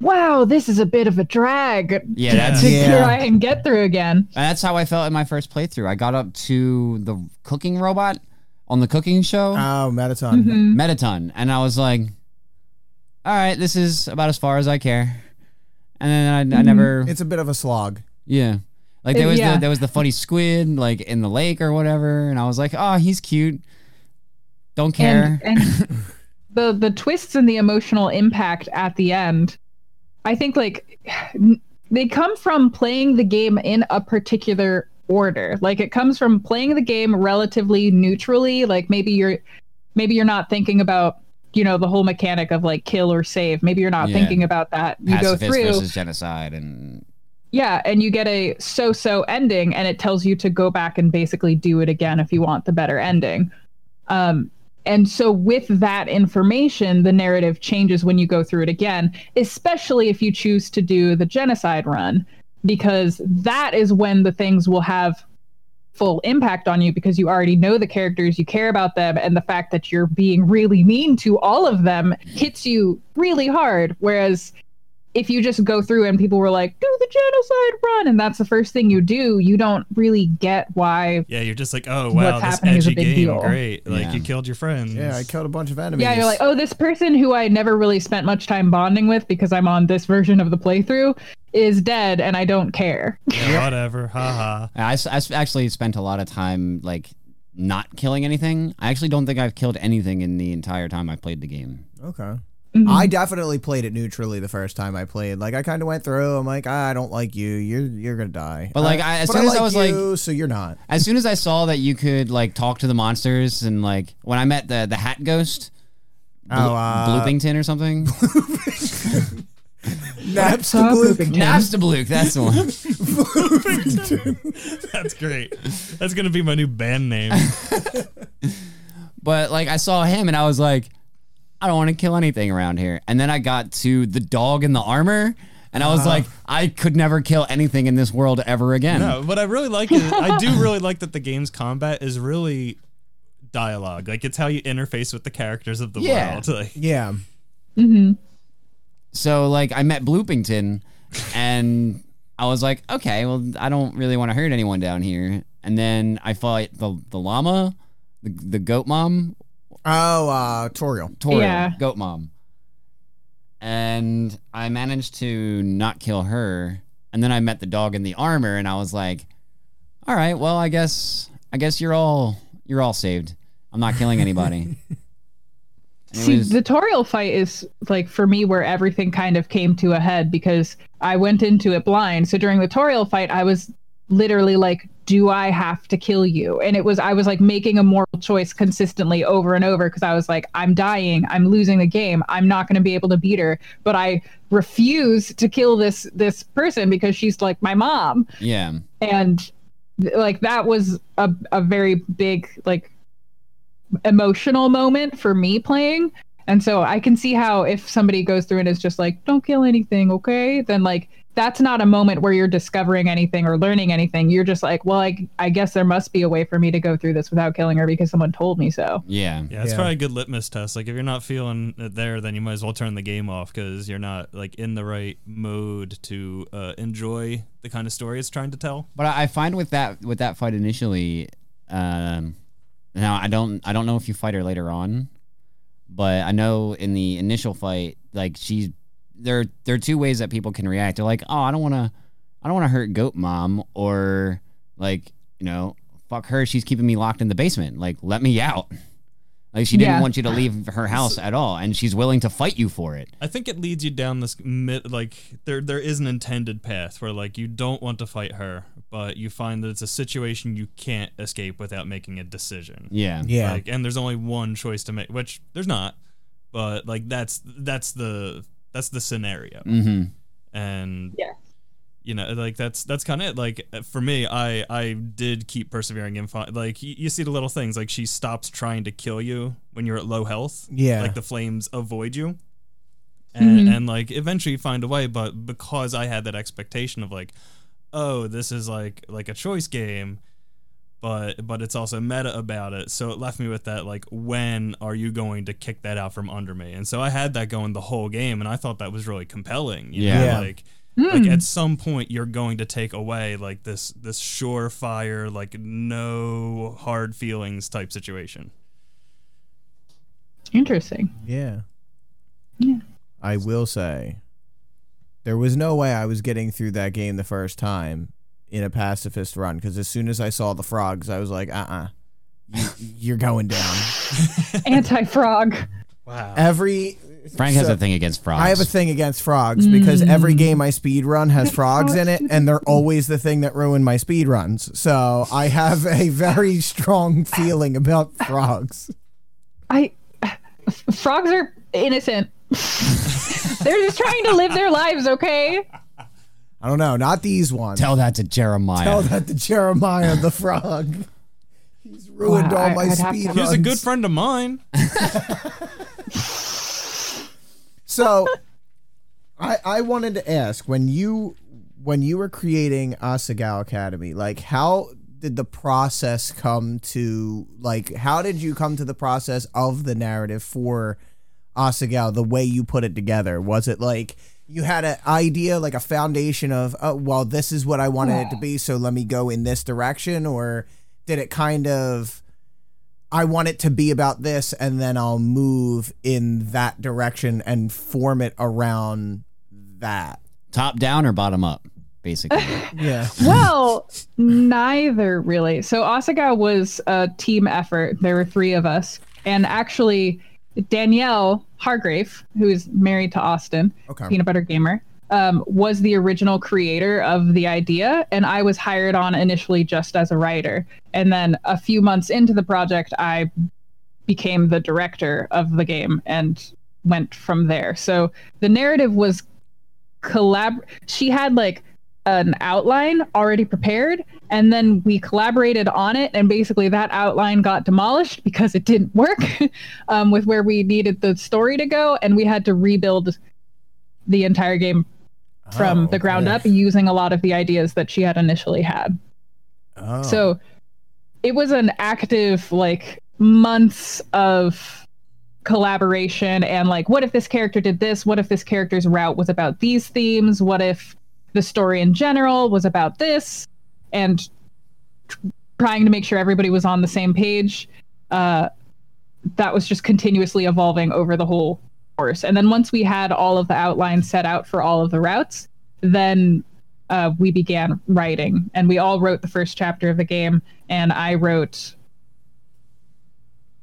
wow this is a bit of a drag Yeah, Yeah. that's to Yeah. try and get through again And that's how I felt in my first playthrough. I got up to the cooking robot on the cooking show, Oh, Mettaton. Mhm. Mettaton, and I was like, "All right, this is about as far as I care." And then I, I Mhm. never, It's a bit of a slog. yeah, like there was yeah. the there was the funny squid like in the lake or whatever, and I was like, "Oh, he's cute." Don't care. And, and the the twists and the emotional impact at the end, I think like they come from playing the game in a particular order. Like it comes from playing the game relatively neutrally. Like maybe you're maybe you're not thinking about you know the whole mechanic of like kill or save. Maybe you're not Yeah. thinking about that. You go through versus genocide, and yeah, and you get a so-so ending, and it tells you to go back and basically do it again if you want the better ending. Um, and so with that information, the narrative changes when you go through it again, especially if you choose to do the genocide run, because that is when the things will have full impact on you because you already know the characters, you care about them, and the fact that you're being really mean to all of them hits you really hard. Whereas if you just go through and people were like, do the genocide run, and that's the first thing you do, you don't really get why. Yeah, you're just like, oh What's wow, this happening is a edgy big game, deal. great. Like Yeah. you killed your friends. Yeah, I killed a bunch of enemies. Yeah, you're like, oh, this person who I never really spent much time bonding with because I'm on this version of the playthrough is dead and I don't care. Yeah, whatever. Haha. I actually spent a lot of time like not killing anything. I actually don't think I've killed anything in the entire time I played the game. Okay. Mhm. I definitely played it neutrally the first time I played. Like I kind of went through. I'm like, ah, I don't like you. You're you're gonna die. But, like, Uh, I- as but soon as I like was, like- so you're not. As soon as I saw that you could like talk to the monsters and like when I met the the hat ghost, Blo- Oh, uh, Bloopington or something, Napstablook. Napstablook, that's the one. That's great. That's gonna be my new band name. But like I saw him and I was like, I don't want to kill anything around here. And then I got to the dog in the armor. And I was Uh-huh. like, I could never kill anything in this world ever again. No, what I really like is I do really like that the game's combat is really dialogue. Like it's how you interface with the characters of the Yeah. world. Like Yeah. hmm So like I met Bloopington and I was like, okay, well I don't really want to hurt anyone down here. And then I fought the the llama, the, the goat mom, Oh, uh, Toriel. Toriel, Yeah. goat mom. And I managed to not kill her. And then I met the dog in the armor and I was like, all right, well I guess I guess you're all you're all saved. I'm not killing anybody. And it See, was- the Toriel fight is like for me where everything kind of came to a head because I went into it blind. So during the Toriel fight, I was literally like, do I have to kill you? And it was, I was like making a moral choice consistently over and over because I was like, I'm dying. I'm losing the game. I'm not going to be able to beat her. But I refuse to kill this, this person because she's like my mom yeah. and like that was a, a very big like emotional moment for me playing and so i can see how if somebody goes through and is just like don't kill anything okay then like that's not a moment where you're discovering anything or learning anything you're just like well i, I guess there must be a way for me to go through this without killing her because someone told me so Yeah. Yeah, it's Yeah. probably a good litmus test. Like if you're not feeling it there, then you might as well turn the game off because you're not like in the right mode to uh, enjoy the kind of story it's trying to tell. But I I find with that with that fight initially, um, now I don't I don't know if you fight her later on, but I know in the initial fight, like she's there. There are two ways that people can react. They're like, oh, I don't want to, I don't want to hurt Goat Mom, or like you know, fuck her. She's keeping me locked in the basement. Like, let me out. Like, she didn't Yeah. want you to leave her house at all, and she's willing to fight you for it. I think it leads you down this mid, like there there is an intended path where like you don't want to fight her, but you find that it's a situation you can't escape without making a decision. Yeah. Yeah. Like, and there's only one choice to make, which there's not, but like that's that's the that's the scenario, Mm-hmm. and Yeah. you know, like that's that's kind of it. Like for me, I I did keep persevering and find like you, you see the little things like she stops trying to kill you when you're at low health. Yeah. like the flames avoid you. And, and like eventually find a way, but because I had that expectation of like, oh, this is like like a choice game, but but it's also meta about it, so it left me with that like, when are you going to kick that out from under me? And so I had that going the whole game, and I thought that was really compelling. You Yeah. know? Yeah. like hmm. like at some point you're going to take away like this this surefire like no hard feelings type situation. Interesting. Yeah. Yeah. I will say, there was no way I was getting through that game the first time in a pacifist run because as soon as I saw the frogs, I was like, uh uh you, you're going down. Anti frog. Wow. Every. Frank has so- a thing against frogs. I have a thing against frogs because every game I speed run has frogs in it, and they're always the thing that ruin my speed runs. So I have a very strong feeling about frogs. I f- frogs are innocent. They're just trying to live their lives, okay? I don't know, not these ones. Tell that to Jeremiah. Tell that to Jeremiah the frog. He's ruined Wow, all I- my I'd have to- speed He was a good friend of mine. So, I I wanted to ask when you when you were creating Asagao Academy, like how did the process come to like how did you come to the process of the narrative for Asagao the way you put it together? Was it like you had an idea, like a foundation of, oh, well, this is what I wanted it to be, so let me go in this direction, or did it kind of I want it to be about this, and then I'll move in that direction and form it around that. Top down or bottom up, basically. Yeah. Well, neither really. So Asagao was a team effort. There were three of us. And actually, Danielle Hargrave, who is married to Austin, Okay. Peanut Butter Gamer, um, was the original creator of the idea. And I was hired on initially just as a writer. And then a few months into the project, I became the director of the game and went from there. So the narrative was collab she had like an outline already prepared and then we collaborated on it and basically that outline got demolished because it didn't work um, with where we needed the story to go and we had to rebuild the entire game from Oh, the ground up using a lot of the ideas that she had initially had Oh. so it was an active like months of collaboration and like what if this character did this? What if this character's route was about these themes? What if the story in general was about this? And trying to make sure everybody was on the same page. Uh, that was just continuously evolving over the whole course. And then once we had all of the outlines set out for all of the routes, then uh, we began writing, and we all wrote the first chapter of the game, and I wrote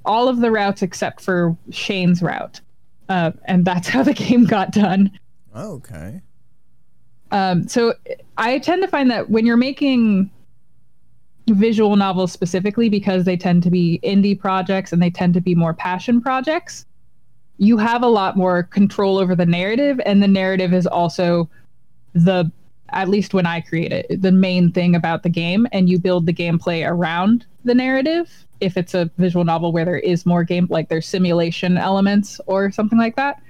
all of the routes except for Shane's route, uh, and that's how the game got done. okay. Um, so I tend to find that when you're making visual novels specifically, because they tend to be indie projects and they tend to be more passion projects, you have a lot more control over the narrative, and the narrative is also the at least when I create it, the main thing about the game, and you build the gameplay around the narrative. If it's a visual novel where there is more game, like there's simulation elements or something like that,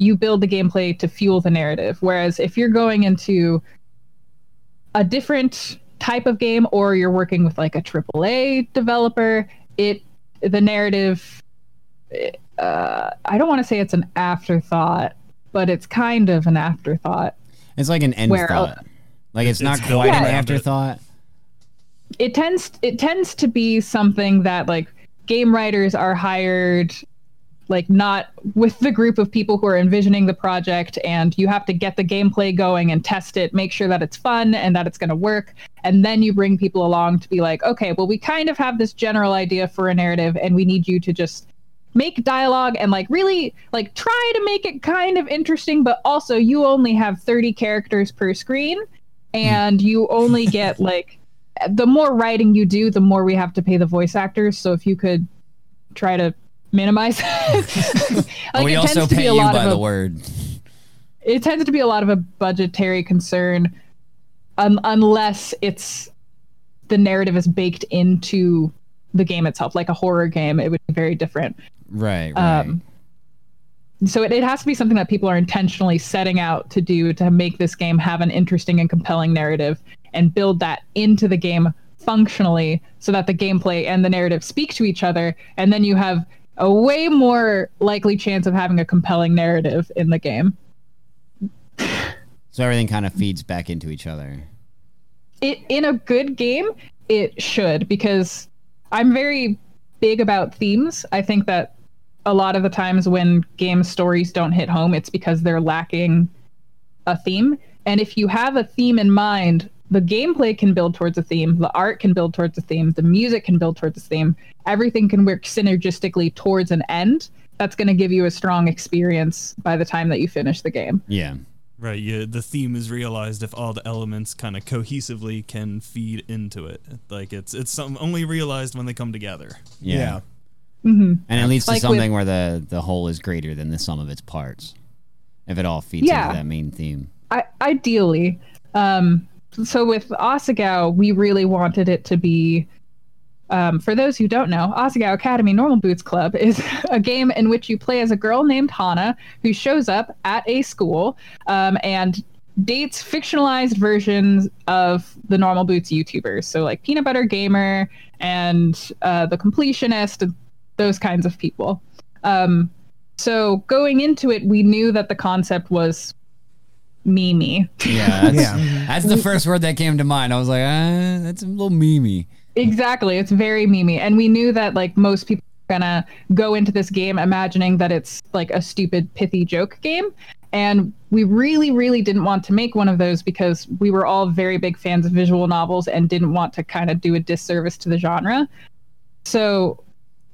you build the gameplay to fuel the narrative. Whereas if you're going into a different type of game or you're working with like a AAA developer, it the narrative. Uh, I don't want to say it's an afterthought, but it's kind of an afterthought. It's like an end Where- thought. Like it's, It's not built quite an afterthought. it tends it tends to be something that like game writers are hired like not with the group of people who are envisioning the project and you have to get the gameplay going and test it make sure that it's fun and that it's going to work. And then you bring people along to be like okay well we kind of have this general idea for a narrative and we need you to just make dialogue and like really like try to make it kind of interesting but also you only have 30 characters per screen and you only get like the more writing you do the more we have to pay the voice actors. So if you could try to minimize like we it also tends to be pay you by the a, word. it tends to be a lot of a budgetary concern um, unless it's the narrative is baked into the game itself like a horror game it would be very different Right, right. um, so it, it has to be something that people are intentionally setting out to do to make this game have an interesting and compelling narrative and build that into the game functionally so that the gameplay and the narrative speak to each other and then you have a way more likely chance of having a compelling narrative in the game. So everything kind of feeds back into each other. it in a good game it should because i'm very big about themes. I think that a lot of the times when game stories don't hit home it's because they're lacking a theme. And if you have a theme in mind the gameplay can build towards a theme the art can build towards a theme the music can build towards a theme everything can work synergistically towards an end that's going to give you a strong experience by the time that you finish the game Yeah. Right, yeah, the theme is realized if all the elements kind of cohesively can feed into it. Like it's it's some, only realized when they come together. Yeah. hmm And it leads to Like with- something where the the whole is greater than the sum of its parts. If it all feeds Yeah. into that main theme. I, ideally. Um, so with Asagao, we really wanted it to be. Um, for those who don't know, Asagao Academy Normal Boots Club is a game in which you play as a girl named Hana who shows up at a school um, and dates fictionalized versions of the Normal Boots YouTubers. So, like Peanut Butter Gamer and uh, The Completionist, those kinds of people. Um, so, going into it, we knew that the concept was Memey. Yeah, that's, Yeah. that's the first word that came to mind. I was like, ah, that's a little memey. Exactly. It's very memey. And we knew that like most people are gonna go into this game imagining that it's like a stupid pithy joke game. And we really, really didn't want to make one of those because we were all very big fans of visual novels and didn't want to kind of do a disservice to the genre. So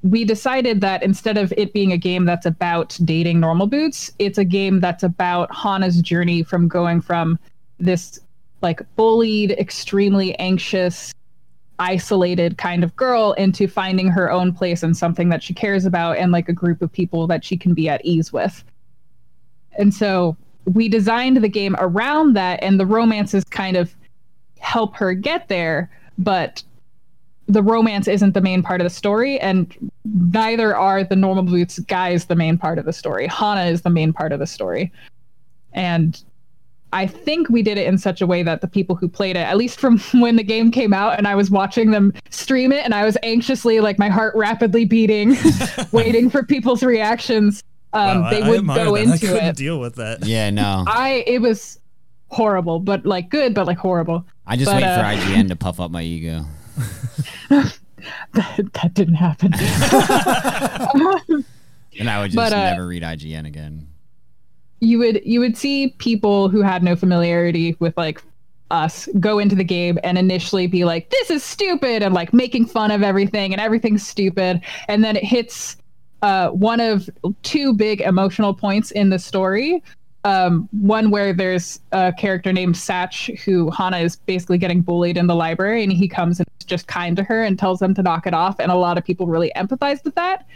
we decided that instead of it being a game that's about dating normal boots, it's a game that's about Hana's journey from going from this like bullied, extremely anxious, isolated kind of girl into finding her own place and something that she cares about and like a group of people that she can be at ease with. And so we designed the game around that and the romances kind of help her get there, but the romance isn't the main part of the story and neither are the normal boots guys the main part of the story. Hana is the main part of the story. And I think we did it in such a way that the people who played it, at least from when the game came out and I was watching them stream it and I was anxiously, like my heart rapidly beating, waiting for people's reactions, um, Wow, they I, I would admire go that. I into couldn't it. deal with that. Yeah, no. I, it was horrible, but like good, but like horrible. I just but, wait uh, for IGN to puff up my ego. That, that didn't happen. And I would just But, uh, never read IGN again. you would you would see people who had no familiarity with like us go into the game and initially be like this is stupid and like making fun of everything and everything's stupid and then it hits uh, one of two big emotional points in the story um, one where there's a character named Satch who Hana is basically getting bullied in the library and he comes and is just kind to her and tells them to knock it off and a lot of people really empathize with that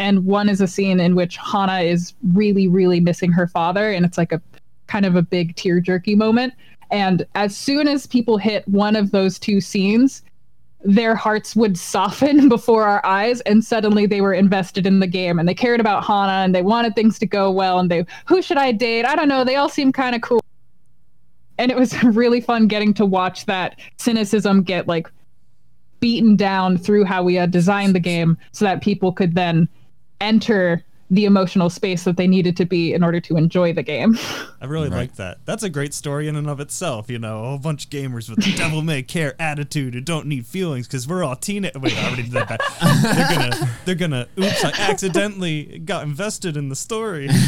and one is a scene in which Hana is really, really missing her father, and it's like a kind of a big tear jerky moment. And as soon as people hit one of those two scenes, their hearts would soften before our eyes, and suddenly they were invested in the game, and they cared about Hana, and they wanted things to go well, and they, who should I date? I don't know. They all seem kind of cool, and it was really fun getting to watch that cynicism get like beaten down through how we had designed the game, so that people could then enter the emotional space that they needed to be in order to enjoy the game. I really Right. like that. That's a great story in and of itself. You know, a whole bunch of gamers with the devil may care attitude who don't need feelings because we're all teenage. Wait, I already did that. Back. They're gonna, they're gonna. Oops, I accidentally got invested in the story.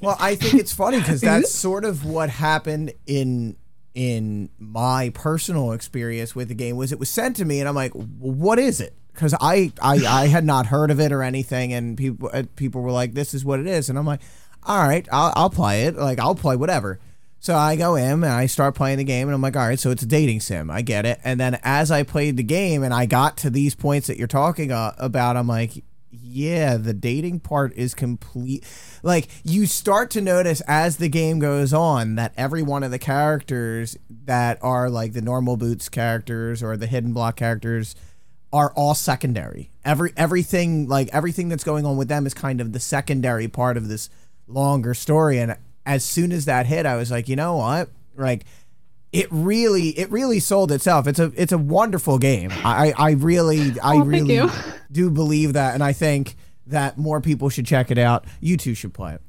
Well, I think it's funny because that's sort of what happened in in my personal experience with the game. Was it was sent to me, and I'm like, well, "What is it?" Because I, I I had not heard of it or anything, and people uh, people were like, "This is what it is," and I'm like, "All right, I'll, I'll play it. Like I'll play whatever." So I go in and I start playing the game, and I'm like, "All right, so it's a dating sim. I get it." And then as I played the game and I got to these points that you're talking about, I'm like, yeah, the dating part is complete. Like you start to notice as the game goes on that every one of the characters that are like the normal boots characters or the hidden block characters are all secondary. Every everything like everything that's going on with them is kind of the secondary part of this longer story. And as soon as that hit, I was like, you know what, like it really it really sold itself. It's a it's a wonderful game. I I really I Oh, really you. do believe that, and I think that more people should check it out. You two should play it.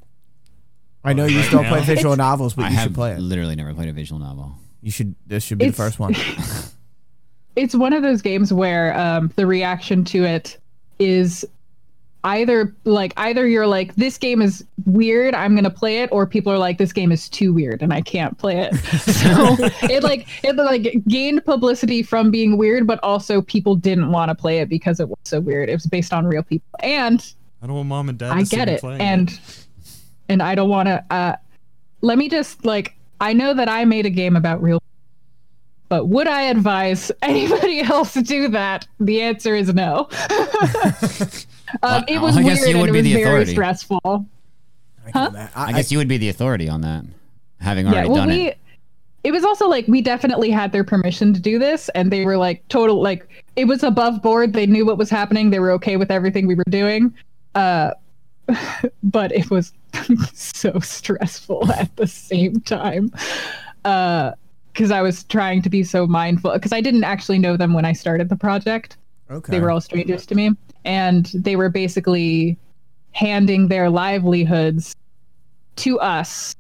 I know you right still play visual novels, but I you have should play it. literally never played a visual novel. You should. This should be the first one. it's one of those games where um, the reaction to it is either like either you're like this game is weird i'm gonna play it or people are like this game is too weird and i can't play it so it like it like gained publicity from being weird but also people didn't want to play it because it was so weird it was based on real people and I don't want mom and dad. I to see get me it, playing and and I don't want to. Uh, let me just like I know that I made a game about real, but would I advise anybody else to do that? The answer is no. um, it was I guess weird you would and be it was the very authority. stressful. I, can ima- I, I guess you would be the authority on that, having already yeah, well, done we. it. It was also like we definitely had their permission to do this, and they were like total like it was above board. They knew what was happening. They were okay with everything we were doing. Uh, but it was so stressful at the same time because I was trying to be so mindful because I didn't actually know them when I started the project. okay. They were all strangers to me, and they were basically handing their livelihoods to us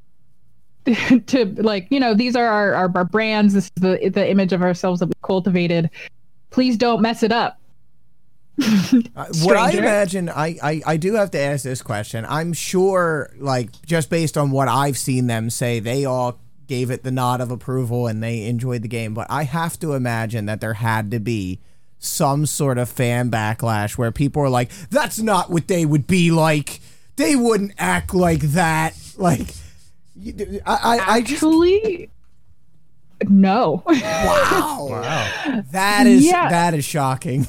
to like you know these are our, our, our brands this is the the image of ourselves that we cultivated please don't mess it up Uh, what I imagine, I, I, I do have to ask this question. I'm sure, like, just based on what I've seen them say, they all gave it the nod of approval and they enjoyed the game. But I have to imagine that there had to be some sort of fan backlash where people are like, that's not what they would be like. They wouldn't act like that. Like, you- I, I, I just, actually no wow. Wow. That is, Yeah. that is shocking.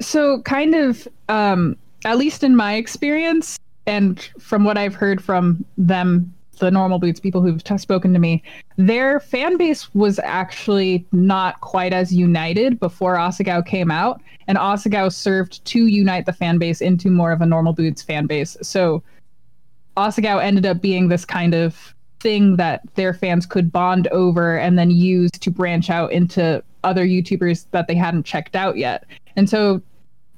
so kind of um at least in my experience and from what i've heard from them the normal boots people who've t- spoken to me their fan base was actually not quite as united before asagao came out and asagao served to unite the fan base into more of a normal boots fan base. So asagao ended up being this kind of thing that their fans could bond over and then use to branch out into other youtubers that they hadn't checked out yet. And so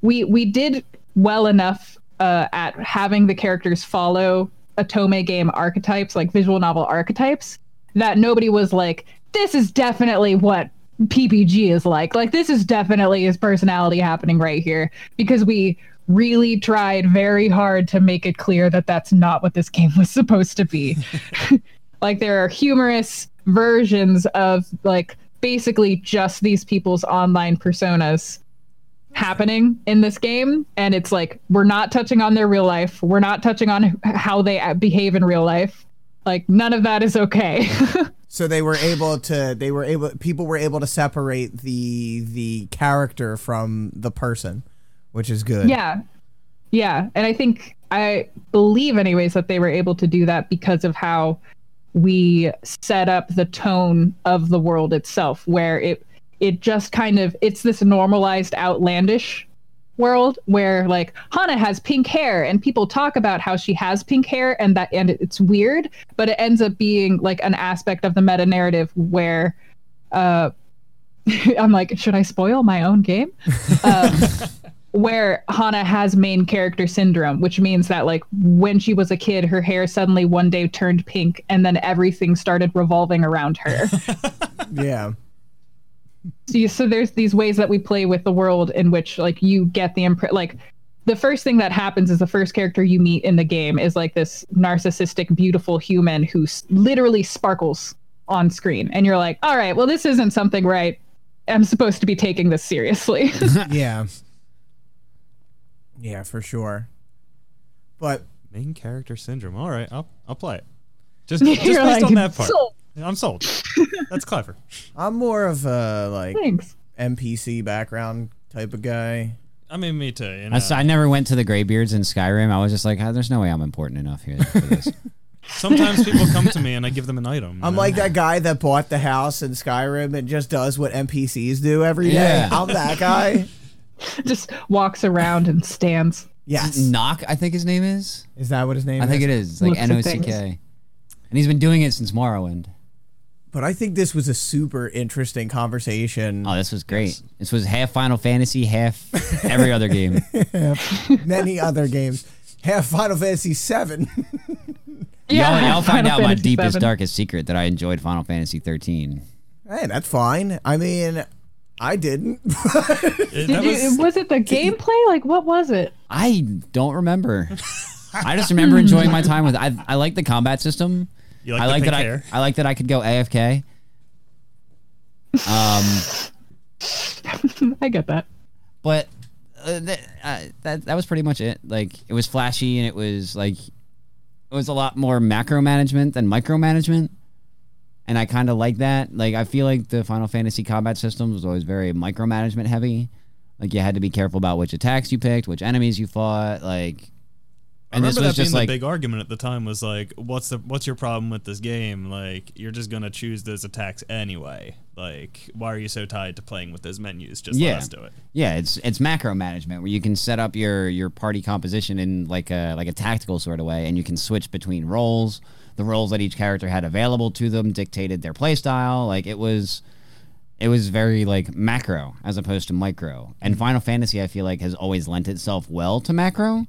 we we did well enough uh, at having the characters follow Otome game archetypes, like visual novel archetypes, that nobody was like, "This is definitely what PBG is like." Like this is definitely his personality happening right here, because we really tried very hard to make it clear that that's not what this game was supposed to be. like there are humorous versions of like basically just these people's online personas happening in this game and it's like we're not touching on their real life. We're not touching on how they behave in real life. Like none of that is okay. So they were able to they were able people were able to separate the the character from the person, which is good. yeah. Yeah. And i think i believe anyways that they were able to do that because of how we set up the tone of the world itself where it it just kind of it's this normalized outlandish world where like Hana has pink hair and people talk about how she has pink hair and that and it's weird but it ends up being like an aspect of the meta narrative where uh I'm like should I spoil my own game um, where Hana has main character syndrome, which means that like when she was a kid, her hair suddenly one day turned pink, and then everything started revolving around her. Yeah. So, you, so there's these ways that we play with the world in which like you get the imprint like the first thing that happens is the first character you meet in the game is like this narcissistic beautiful human who s- literally sparkles on screen and you're like all right well this isn't something where I am supposed to be taking this seriously Yeah. Yeah, for sure. But Main character syndrome. All right, I'll I'll play it. Just just based like, on that part. "Sold." I'm sold. That's clever. I'm more of a like thanks NPC background type of guy. I mean, me too. You know? I, s- I never went to the Greybeards in Skyrim. I was just like, "Ah, there's no way I'm important enough here for this. Sometimes people come to me and I give them an item. I'm know? like that guy that bought the house in Skyrim and just does what NPCs do every day. Yeah. I'm that guy. just walks around and stands Yes. Knock, I think his name is. Is that what his name I is? I think it is. It's like Looks N O C K. And he's been doing it since Morrowind. But I think this was a super interesting conversation. Oh, this was great. This was half Final Fantasy, half every other game. Many other games. Half Final Fantasy VII. y'all, y'all find Final out my deepest, VII. darkest secret that I enjoyed Final Fantasy 13. hey, that's fine. I mean, I didn't. Did that you, was- was it the gameplay like what was it I don't remember. I just remember enjoying my time with. I I like the combat system. You like I like that hair? I I like that I could go AFK. Um, I get that but uh, th- uh, that that was pretty much it. Like it was flashy and it was like it was a lot more macro management than micromanagement. And I kind of like that. Like I feel like the Final Fantasy combat system was always very micromanagement heavy. Like you had to be careful about which attacks you picked, which enemies you fought. Like, I and this remember was that being just the big argument at the time was like, what's the what's your problem with this game? Like, you're just gonna choose those attacks anyway. Like, why are you so tied to playing with those menus? Just Yeah. let us do it. Yeah, it's it's macro management where you can set up your your party composition in like a like a tactical sort of way, and you can switch between roles. The roles that each character had available to them dictated their playstyle. Like it was, it was very like macro as opposed to micro. And mm-hmm. Final Fantasy, I feel like, has always lent itself well to macro.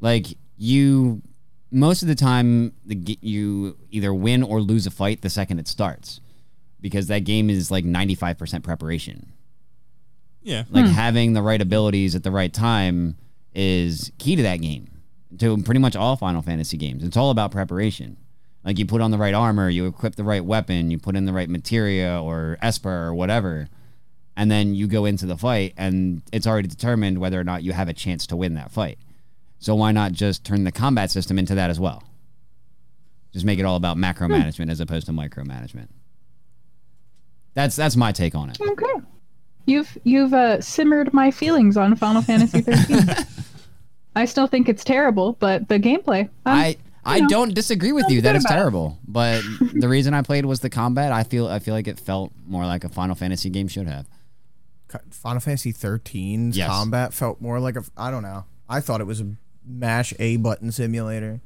Like you, most of the time, the you either win or lose a fight the second it starts, because that game is like ninety five percent preparation. Yeah. like hmm. having the right abilities at the right time is key to that game to pretty much all final fantasy games. It's all about preparation. Like you put on the right armor you equip the right weapon you put in the right materia or esper or whatever and then you go into the fight and it's already determined whether or not you have a chance to win that fight so why not just turn the combat system into that as well just make it all about macro management as opposed to micromanagement that's that's my take on it Okay. You've you've uh, simmered my feelings on Final Fantasy 13. I still think it's terrible, but the gameplay. I'm, I I know, don't disagree with you that good it's about it. terrible, but the reason I played was the combat. I feel I feel like it felt more like a Final Fantasy game should have. Final Fantasy 13's Yes. combat felt more like a. I don't know. I thought it was a mash A button simulator.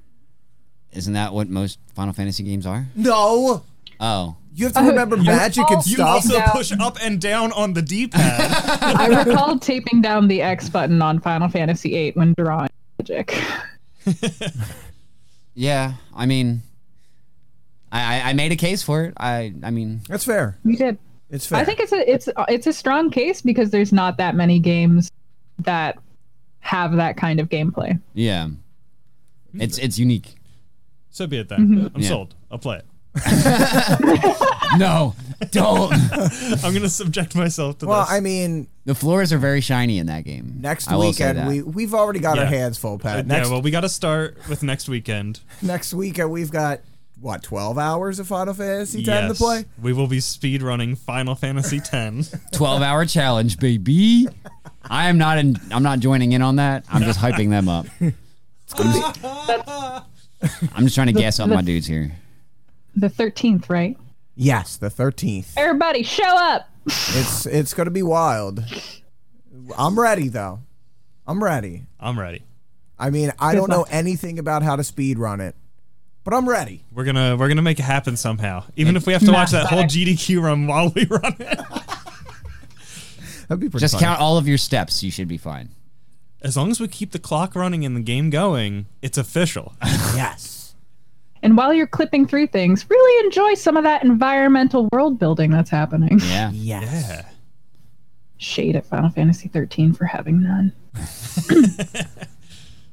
Isn't that what most Final Fantasy games are? No! Oh, You have to remember magic and You stuff. also Yeah. push up and down on the D-pad. I recall taping down the X button on Final Fantasy VIII when drawing magic. yeah. I mean, I I, I made a case for it. I I mean, That's fair. You did. It's fair. I think it's a it's it's a strong case because there's not that many games that have that kind of gameplay. yeah. It's it's unique. so be it then. Mm-hmm. I'm Yeah. sold. I'll play it. No, don't. I'm gonna subject myself to well, this. Well, I mean, the floors are very shiny in that game. next I weekend we we've already got our hands full, Pat. Next yeah, well, we got to start with next weekend. next weekend we've got what 12 hours of Final Fantasy X yes, to play. we will be speed running Final Fantasy X. 12 hour challenge, baby. I am not in, I'm not joining in on that. I'm just hyping them up. I'm just, I'm just trying to gas up my dudes here. The 13th, right? Yes, the 13th. Everybody, show up. It's it's going to be wild. I'm ready though. I'm ready. I'm ready. I mean, I Good don't know luck. anything about how to speed run it, but I'm ready. We're gonna we're gonna make it happen somehow. Even if we have to watch that whole GDQ run while we run it. That'd be pretty Just funny. count all of your steps. You should be fine. as long as we keep the clock running and the game going, it's official. Yes. And while you're clipping through things, really enjoy some of that environmental world building that's happening. Yeah. Yes. yeah. Shade at Final Fantasy 13 for having none.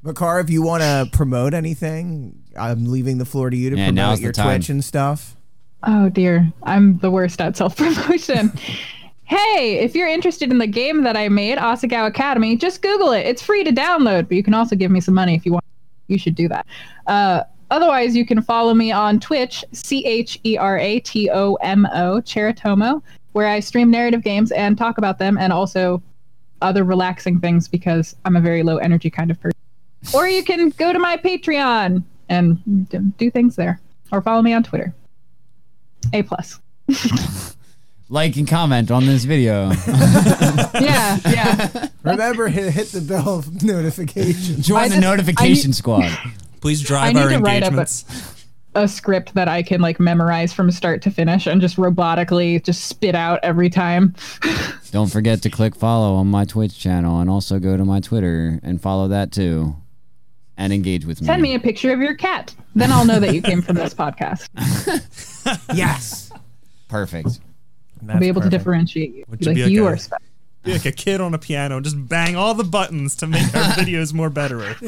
Makar, if you want to promote anything, I'm leaving the floor to you to Yeah, promote your. Twitch and stuff. Oh dear, I'm the worst at self promotion. hey, if you're interested in the game that I made, Asagao Academy, just Google it. It's free to download, but you can also give me some money if you want. You should do that. Uh, otherwise, you can follow me on Twitch, C H E R A T O M O, Cheratomo, where I stream narrative games and talk about them and also other relaxing things because I'm a very low energy kind of person. Or you can go to my Patreon and do things there, or follow me on Twitter. A plus. Like and comment on this video. Yeah, yeah. Remember, hit, hit the bell notification. Join I the just- notification I squad. Please I drive need our to write up a- engagements. A script that I can like memorize from start to finish and just robotically just spit out every time. Don't forget to click follow on my Twitch channel and also go to my Twitter and follow that too. And engage with me. Send me a picture of your cat. Then I'll know that you came from this podcast. yes. Perfect. I'll be able to differentiate you. Would Be you like, be like you a- are special. Be like a kid on a piano and just bang all the buttons to make our videos more better.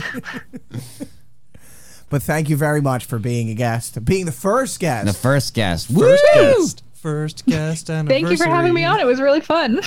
But thank you very much for being a guest, being the first guest. The first guest. First Woo! guest. First guest anniversary. Thank you for having me on. It was really fun.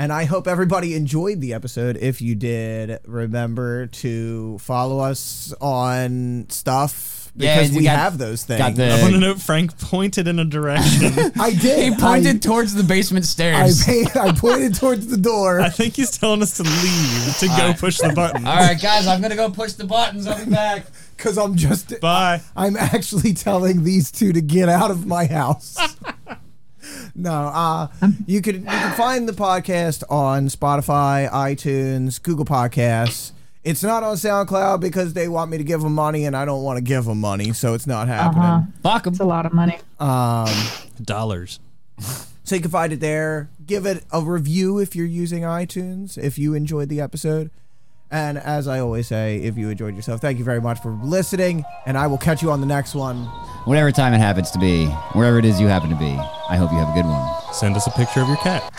And I hope everybody enjoyed the episode. If you did, remember to follow us on stuff because we we got- have those things. got the- I want to note Frank pointed in a direction. I did. He pointed I, towards the basement I, stairs. paid- I pointed towards the door. I think he's telling us to leave to go push the button. All right, guys, I'm gonna go push the buttons. I'll be back. because I'm just Bye. I'm actually telling these two to get out of my house. No, uh, you could you can find the podcast on Spotify, iTunes, Google Podcasts. It's not on SoundCloud because they want me to give them money, and I don't want to give them money, so it's not happening. Uh-huh. Fuck 'em. It's a lot of money. Um, Dollars. so you can find it there. Give it a review if you're using iTunes. If you enjoyed the episode. And as I always say, if you enjoyed yourself, thank you very much for listening, and I will catch you on the next one. Whatever time it happens to be, wherever it is you happen to be, I hope you have a good one. Send us a picture of your cat.